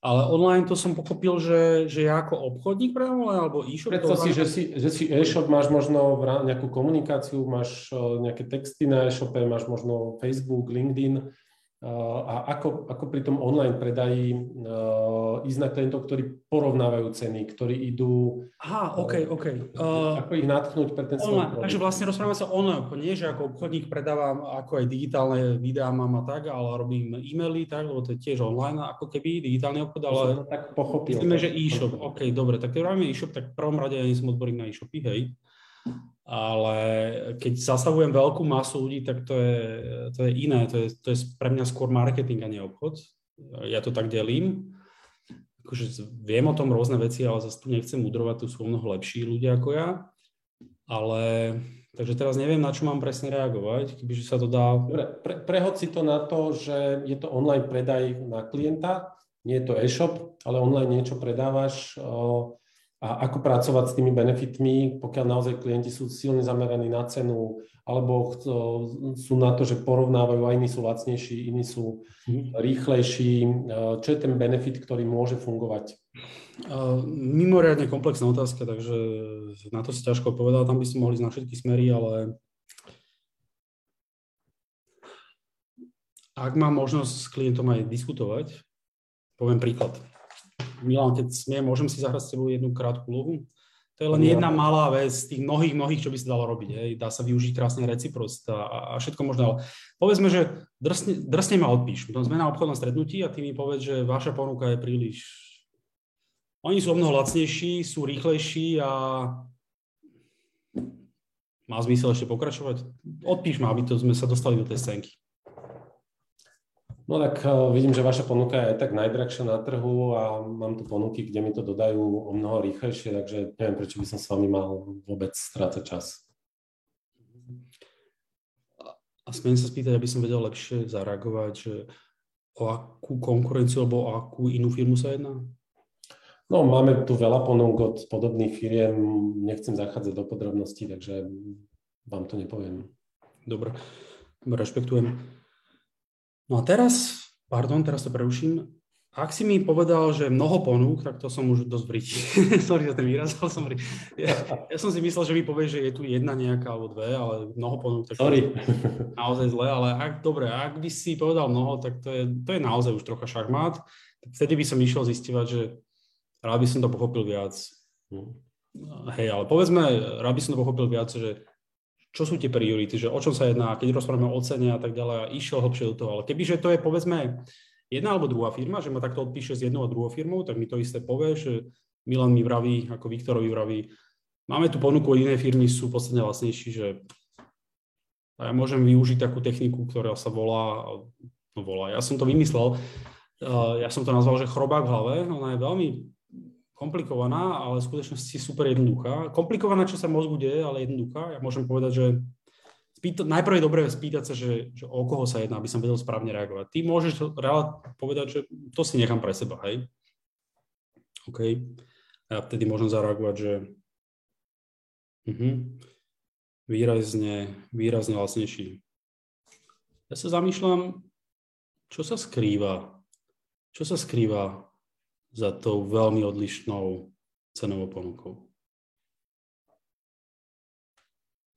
B: Ale online to som pochopil, že, že ja ako obchodník priamo, alebo e-shop?
A: Predstav si, že si, že si e-shop, máš možno nejakú komunikáciu, máš eh, nejaké texty na e-shope, máš možno Facebook, LinkedIn, a ako, ako pri tom online predaji uh, ísť na klientov, ktorí porovnávajú ceny, ktorí idú...
B: Aha, OK, OK.
A: Uh, ako ich natknúť pre ten
B: svoj produkt. Takže vlastne rozprávame sa online, ako nie, že ako obchodník predávam, ako aj digitálne videá mám a tak, ale robím e-maily, tak, lebo to je tiež online, ako keby digitálny obchod, ale...
A: To tak pochopil.
B: Myslíme, že e-shop, OK, dobre, tak keď robíme e-shop, tak v prvom rade ja nie som odborník na e-shopy, hej ale keď zastavujem veľkú masu ľudí, tak to je, to je iné, to je, to je pre mňa skôr marketing a nie obchod. Ja to tak delím. Akože viem o tom rôzne veci, ale zase tu nechcem mudrovať, tu sú mnoho lepší ľudia ako ja. Ale takže teraz neviem, na čo mám presne reagovať, kebyže sa to dá...
A: Dobre, pre, prehod si to na to, že je to online predaj na klienta, nie je to e-shop, ale online niečo predávaš, a ako pracovať s tými benefitmi, pokiaľ naozaj klienti sú silne zameraní na cenu, alebo sú na to, že porovnávajú a iní sú lacnejší, iní sú mhm. rýchlejší. Čo je ten benefit, ktorý môže fungovať?
B: Mimoriadne komplexná otázka, takže na to si ťažko povedať, tam by sme mohli ísť na všetky smery, ale ak mám možnosť s klientom aj diskutovať, poviem príklad. Milan, keď smiem, môžem si zahrať s tebou jednu krátku lohu? To je len jedna malá vec z tých mnohých, mnohých, čo by sa dalo robiť. Hej. Dá sa využiť krásne reciprocita a, a všetko možné. Ale povedzme, že drsne, drsne ma odpíš. Potom sme na obchodnom stretnutí a ty mi povedz, že vaša ponuka je príliš... Oni sú o mnoho lacnejší, sú rýchlejší a má zmysel ešte pokračovať? Odpíš ma, aby to sme sa dostali do tej scénky.
A: No tak uh, vidím, že vaša ponuka je aj tak najdrahšia na trhu a mám tu ponuky, kde mi to dodajú o mnoho rýchlejšie, takže neviem, prečo by som s vami mal vôbec strácať čas.
B: A smiem sa spýtať, aby som vedel lepšie zareagovať, že o akú konkurenciu alebo o akú inú firmu sa jedná?
A: No, máme tu veľa ponúk od podobných firiem, nechcem zachádzať do podrobností, takže vám to nepoviem.
B: Dobre, rešpektujem. No a teraz, pardon, teraz to preruším, ak si mi povedal, že mnoho ponúk, tak to som už dosť brití. Sorry za ten výraz, ale som ja, ja som si myslel, že mi povie, že je tu jedna nejaká alebo dve, ale mnoho ponúk, tak
A: Sorry.
B: naozaj zle, ale ak, dobre, ak by si povedal mnoho, tak to je, to je naozaj už trocha šachmát. Vtedy by som išiel zistivať, že rád by som to pochopil viac. Hm. Hej, ale povedzme, rád by som to pochopil viac, že čo sú tie priority, že o čom sa jedná, keď rozprávame o cene a tak ďalej a išiel hlbšie do toho. Ale kebyže to je povedzme jedna alebo druhá firma, že ma takto odpíše s jednou a druhou firmou, tak mi to isté povie, že Milan mi vraví, ako Viktorovi vraví, máme tu ponuku od inej firmy, sú podstatne vlastnejší, že a ja môžem využiť takú techniku, ktorá sa volá, no volá, ja som to vymyslel, ja som to nazval, že chrobák v hlave, ona je veľmi komplikovaná, ale v skutočnosti super jednoduchá. Komplikovaná, čo sa mozgu deje, ale jednoduchá. Ja môžem povedať, že spýta, najprv je dobré spýtať sa, že, že o koho sa jedná, aby som vedel správne reagovať. Ty môžeš povedať, že to si nechám pre seba, hej? OK. Ja vtedy môžem zareagovať, že uh-huh. výrazne, výrazne vlastnejší. Ja sa zamýšľam, čo sa skrýva, čo sa skrýva za tou veľmi odlišnou cenovou ponukou.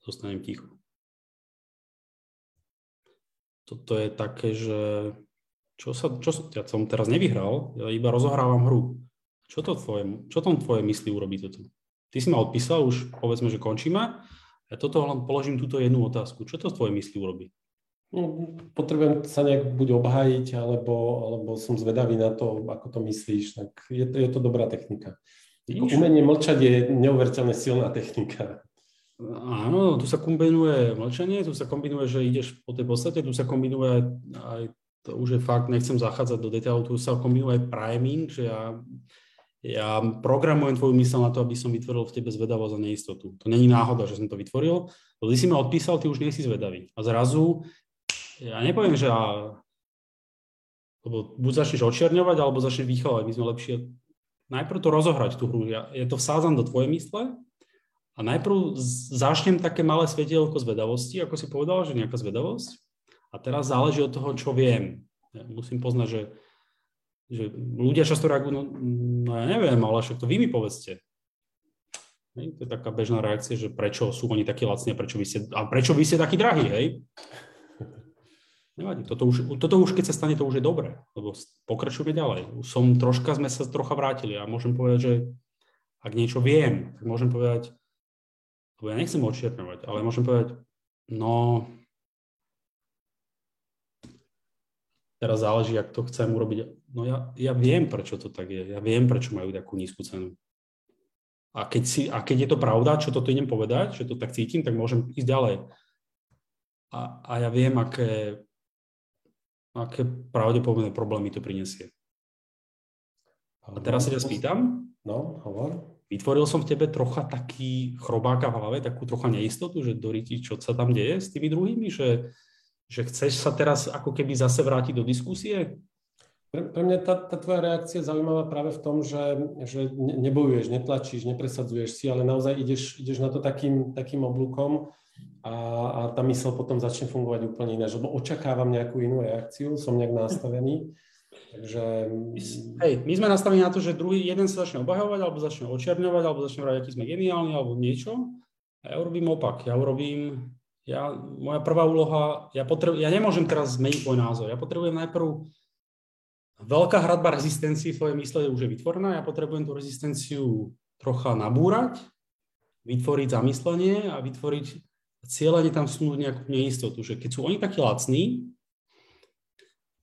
B: Zostanem ticho. Toto je také, že čo sa, čo, ja som teraz nevyhral, ja iba rozohrávam hru. Čo to tvoje, čo tom tvoje mysli urobí toto? Ty si ma odpísal, už povedzme, že končíme. Ja toto len položím túto jednu otázku. Čo to tvoje mysli urobí?
A: No, potrebujem sa nejak buď obhájiť, alebo, alebo som zvedavý na to, ako to myslíš. Tak je to, je to dobrá technika. Vidíš? Umenie mlčať je neuveriteľne silná technika.
B: Áno, tu sa kombinuje mlčanie, tu sa kombinuje, že ideš po tej podstate, tu sa kombinuje aj, aj to už je fakt, nechcem zachádzať do detailov, tu sa kombinuje aj priming, že ja, ja programujem tvoju mysel na to, aby som vytvoril v tebe zvedavosť a neistotu. To není náhoda, že som to vytvoril, lebo ty si ma odpísal, ty už nie si zvedavý. A zrazu ja nepoviem, že a, lebo buď začneš očierňovať, alebo začneš vychovať. My sme lepšie najprv to rozohrať tú hru. Ja, ja to vsádzam do tvojej mysle a najprv začnem také malé svetielko zvedavosti, ako si povedal, že nejaká zvedavosť. A teraz záleží od toho, čo viem. Ja musím poznať, že, že ľudia často reagujú, no, no ja neviem, ale však to vy mi povedzte. Hej, to je taká bežná reakcia, že prečo sú oni takí lacní a prečo vy ste, a prečo vy ste takí drahí, hej? Nevadí, toto už, toto už keď sa stane, to už je dobré, lebo pokračujeme ďalej. Som troška, sme sa trocha vrátili a môžem povedať, že ak niečo viem, tak môžem povedať, lebo ja nechcem odčierňovať, ale môžem povedať, no, teraz záleží, ak to chcem urobiť. No ja, ja viem, prečo to tak je. Ja viem, prečo majú takú nízku cenu. A keď, si, a keď je to pravda, čo toto idem povedať, že to tak cítim, tak môžem ísť ďalej. A, a ja viem, aké aké pravdepodobné problémy to prinesie. A teraz sa ťa spýtam.
A: No, hovor.
B: Vytvoril som v tebe trocha taký chrobáka v hlave, takú trocha neistotu, že doríti, čo sa tam deje s tými druhými, že, že chceš sa teraz ako keby zase vrátiť do diskusie?
A: Pre, pre mňa tá, tá tvoja reakcia je zaujímavá práve v tom, že, že nebojuješ, netlačíš, nepresadzuješ si, ale naozaj ideš, ideš na to takým, takým oblúkom, a, a tá mysl potom začne fungovať úplne ináč, lebo očakávam nejakú inú reakciu, som nejak nastavený. Takže...
B: Hej, my sme nastavení na to, že druhý jeden sa začne obhajovať, alebo začne očierňovať, alebo začne hrať, aký sme geniálni, alebo niečo. A ja urobím opak. Ja urobím, ja, moja prvá úloha, ja, potrebu, ja nemôžem teraz zmeniť môj názor. Ja potrebujem najprv veľká hradba rezistencií v mysle už je vytvorená, ja potrebujem tú rezistenciu trocha nabúrať, vytvoriť zamyslenie a vytvoriť cieľene tam sú nejakú neistotu, že keď sú oni takí lacní,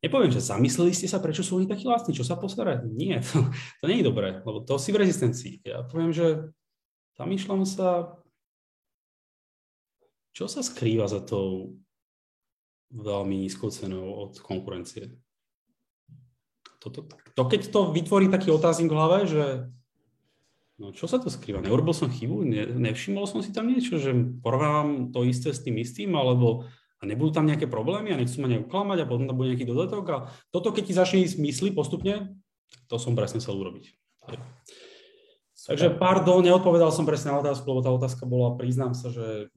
B: nepoviem, že zamysleli ste sa, prečo sú oni takí lacní, čo sa postarať. Nie, to, to nie je dobré, lebo to si v rezistencii. Ja poviem, že zamýšľam sa, čo sa skrýva za tou veľmi nízkou cenou od konkurencie. To, to, to, keď to vytvorí taký otáznik v hlave, že No čo sa to skrýva? Neurobil som chybu? Ne, nevšimol som si tam niečo, že porovnávam to isté s tým istým, alebo a nebudú tam nejaké problémy a nechcú ma nejak klamať a potom tam bude nejaký dodatok a toto, keď ti začne ísť mysli postupne, to som presne chcel urobiť. Takže pardon, neodpovedal som presne na otázku, lebo tá otázka bola, priznám sa, že...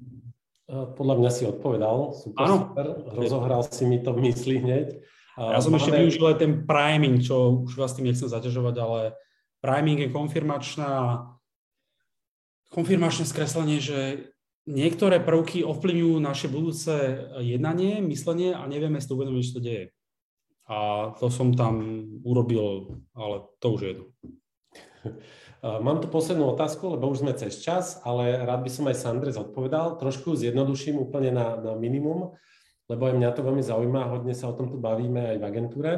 A: Podľa mňa si odpovedal, super, Áno. super, rozohral si mi to v mysli hneď.
B: Ja som Máme... ešte využil aj ten priming, čo už vás tým nechcem zaťažovať, ale priming je konfirmačná, konfirmačné skreslenie, že niektoré prvky ovplyvňujú naše budúce jednanie, myslenie a nevieme si to uvedomiť, čo to deje. A to som tam urobil, ale to už je jedno.
A: Mám tu poslednú otázku, lebo už sme cez čas, ale rád by som aj Sandre zodpovedal. Trošku zjednoduším úplne na, na minimum, lebo aj mňa to veľmi zaujíma, hodne sa o tom tu bavíme aj v agentúre.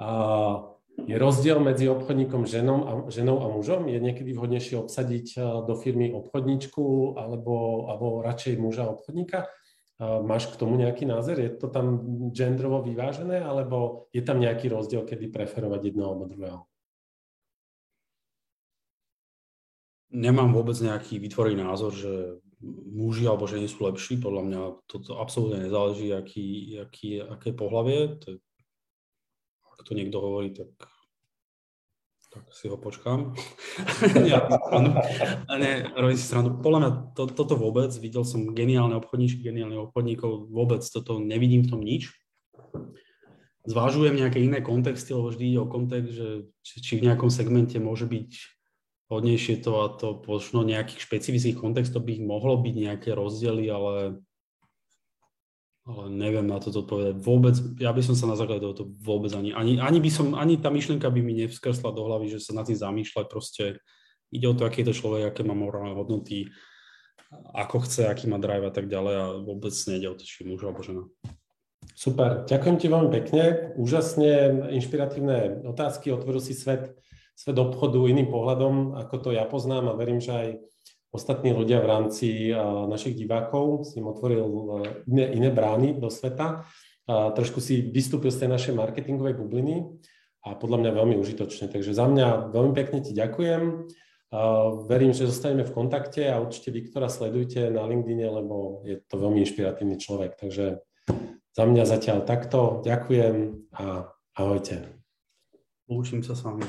A: Uh, je rozdiel medzi obchodníkom ženom a, ženou a mužom? Je niekedy vhodnejšie obsadiť eh, do firmy obchodničku alebo, alebo radšej muža obchodníka? Eh, máš k tomu nejaký názor? Je to tam genderovo vyvážené alebo je tam nejaký rozdiel, kedy preferovať jedného alebo druhého?
B: nemám vôbec nejaký vytvorený názor, že muži alebo ženy sú lepší. Podľa mňa toto absolútne nezáleží, aký, aký, aké pohlavie. To, ak to niekto hovorí, tak, tak si ho počkám. ja, ne, robím si stranu. Podľa mňa to, toto vôbec, videl som geniálne obchodníčky, geniálnych obchodníkov, vôbec toto nevidím v tom nič zvážujem nejaké iné kontexty, lebo vždy ide o kontext, že či, či v nejakom segmente môže byť hodnejšie to a to možno nejakých špecifických kontextov by mohlo byť nejaké rozdiely, ale, ale neviem na to odpovedať. Vôbec, ja by som sa na základe tohoto vôbec ani, ani, ani by som, ani tá myšlienka by mi nevskrsla do hlavy, že sa na tým zamýšľať, proste ide o to, aký je to človek, aké má morálne hodnoty, ako chce, aký má drive a tak ďalej a vôbec nejde o to, či muž alebo žena.
A: Super, ďakujem ti veľmi pekne. Úžasne inšpiratívne otázky, otvoril si svet, svet obchodu iným pohľadom, ako to ja poznám a verím, že aj ostatní ľudia v rámci našich divákov si im otvoril iné, iné brány do sveta. A trošku si vystúpil z tej našej marketingovej bubliny a podľa mňa veľmi užitočne. Takže za mňa veľmi pekne ti ďakujem. Verím, že zostaneme v kontakte a určite Viktora sledujte na LinkedIne, lebo je to veľmi inšpiratívny človek. Takže za mňa zatiaľ takto. Ďakujem a ahojte.
B: Učím sa s vami.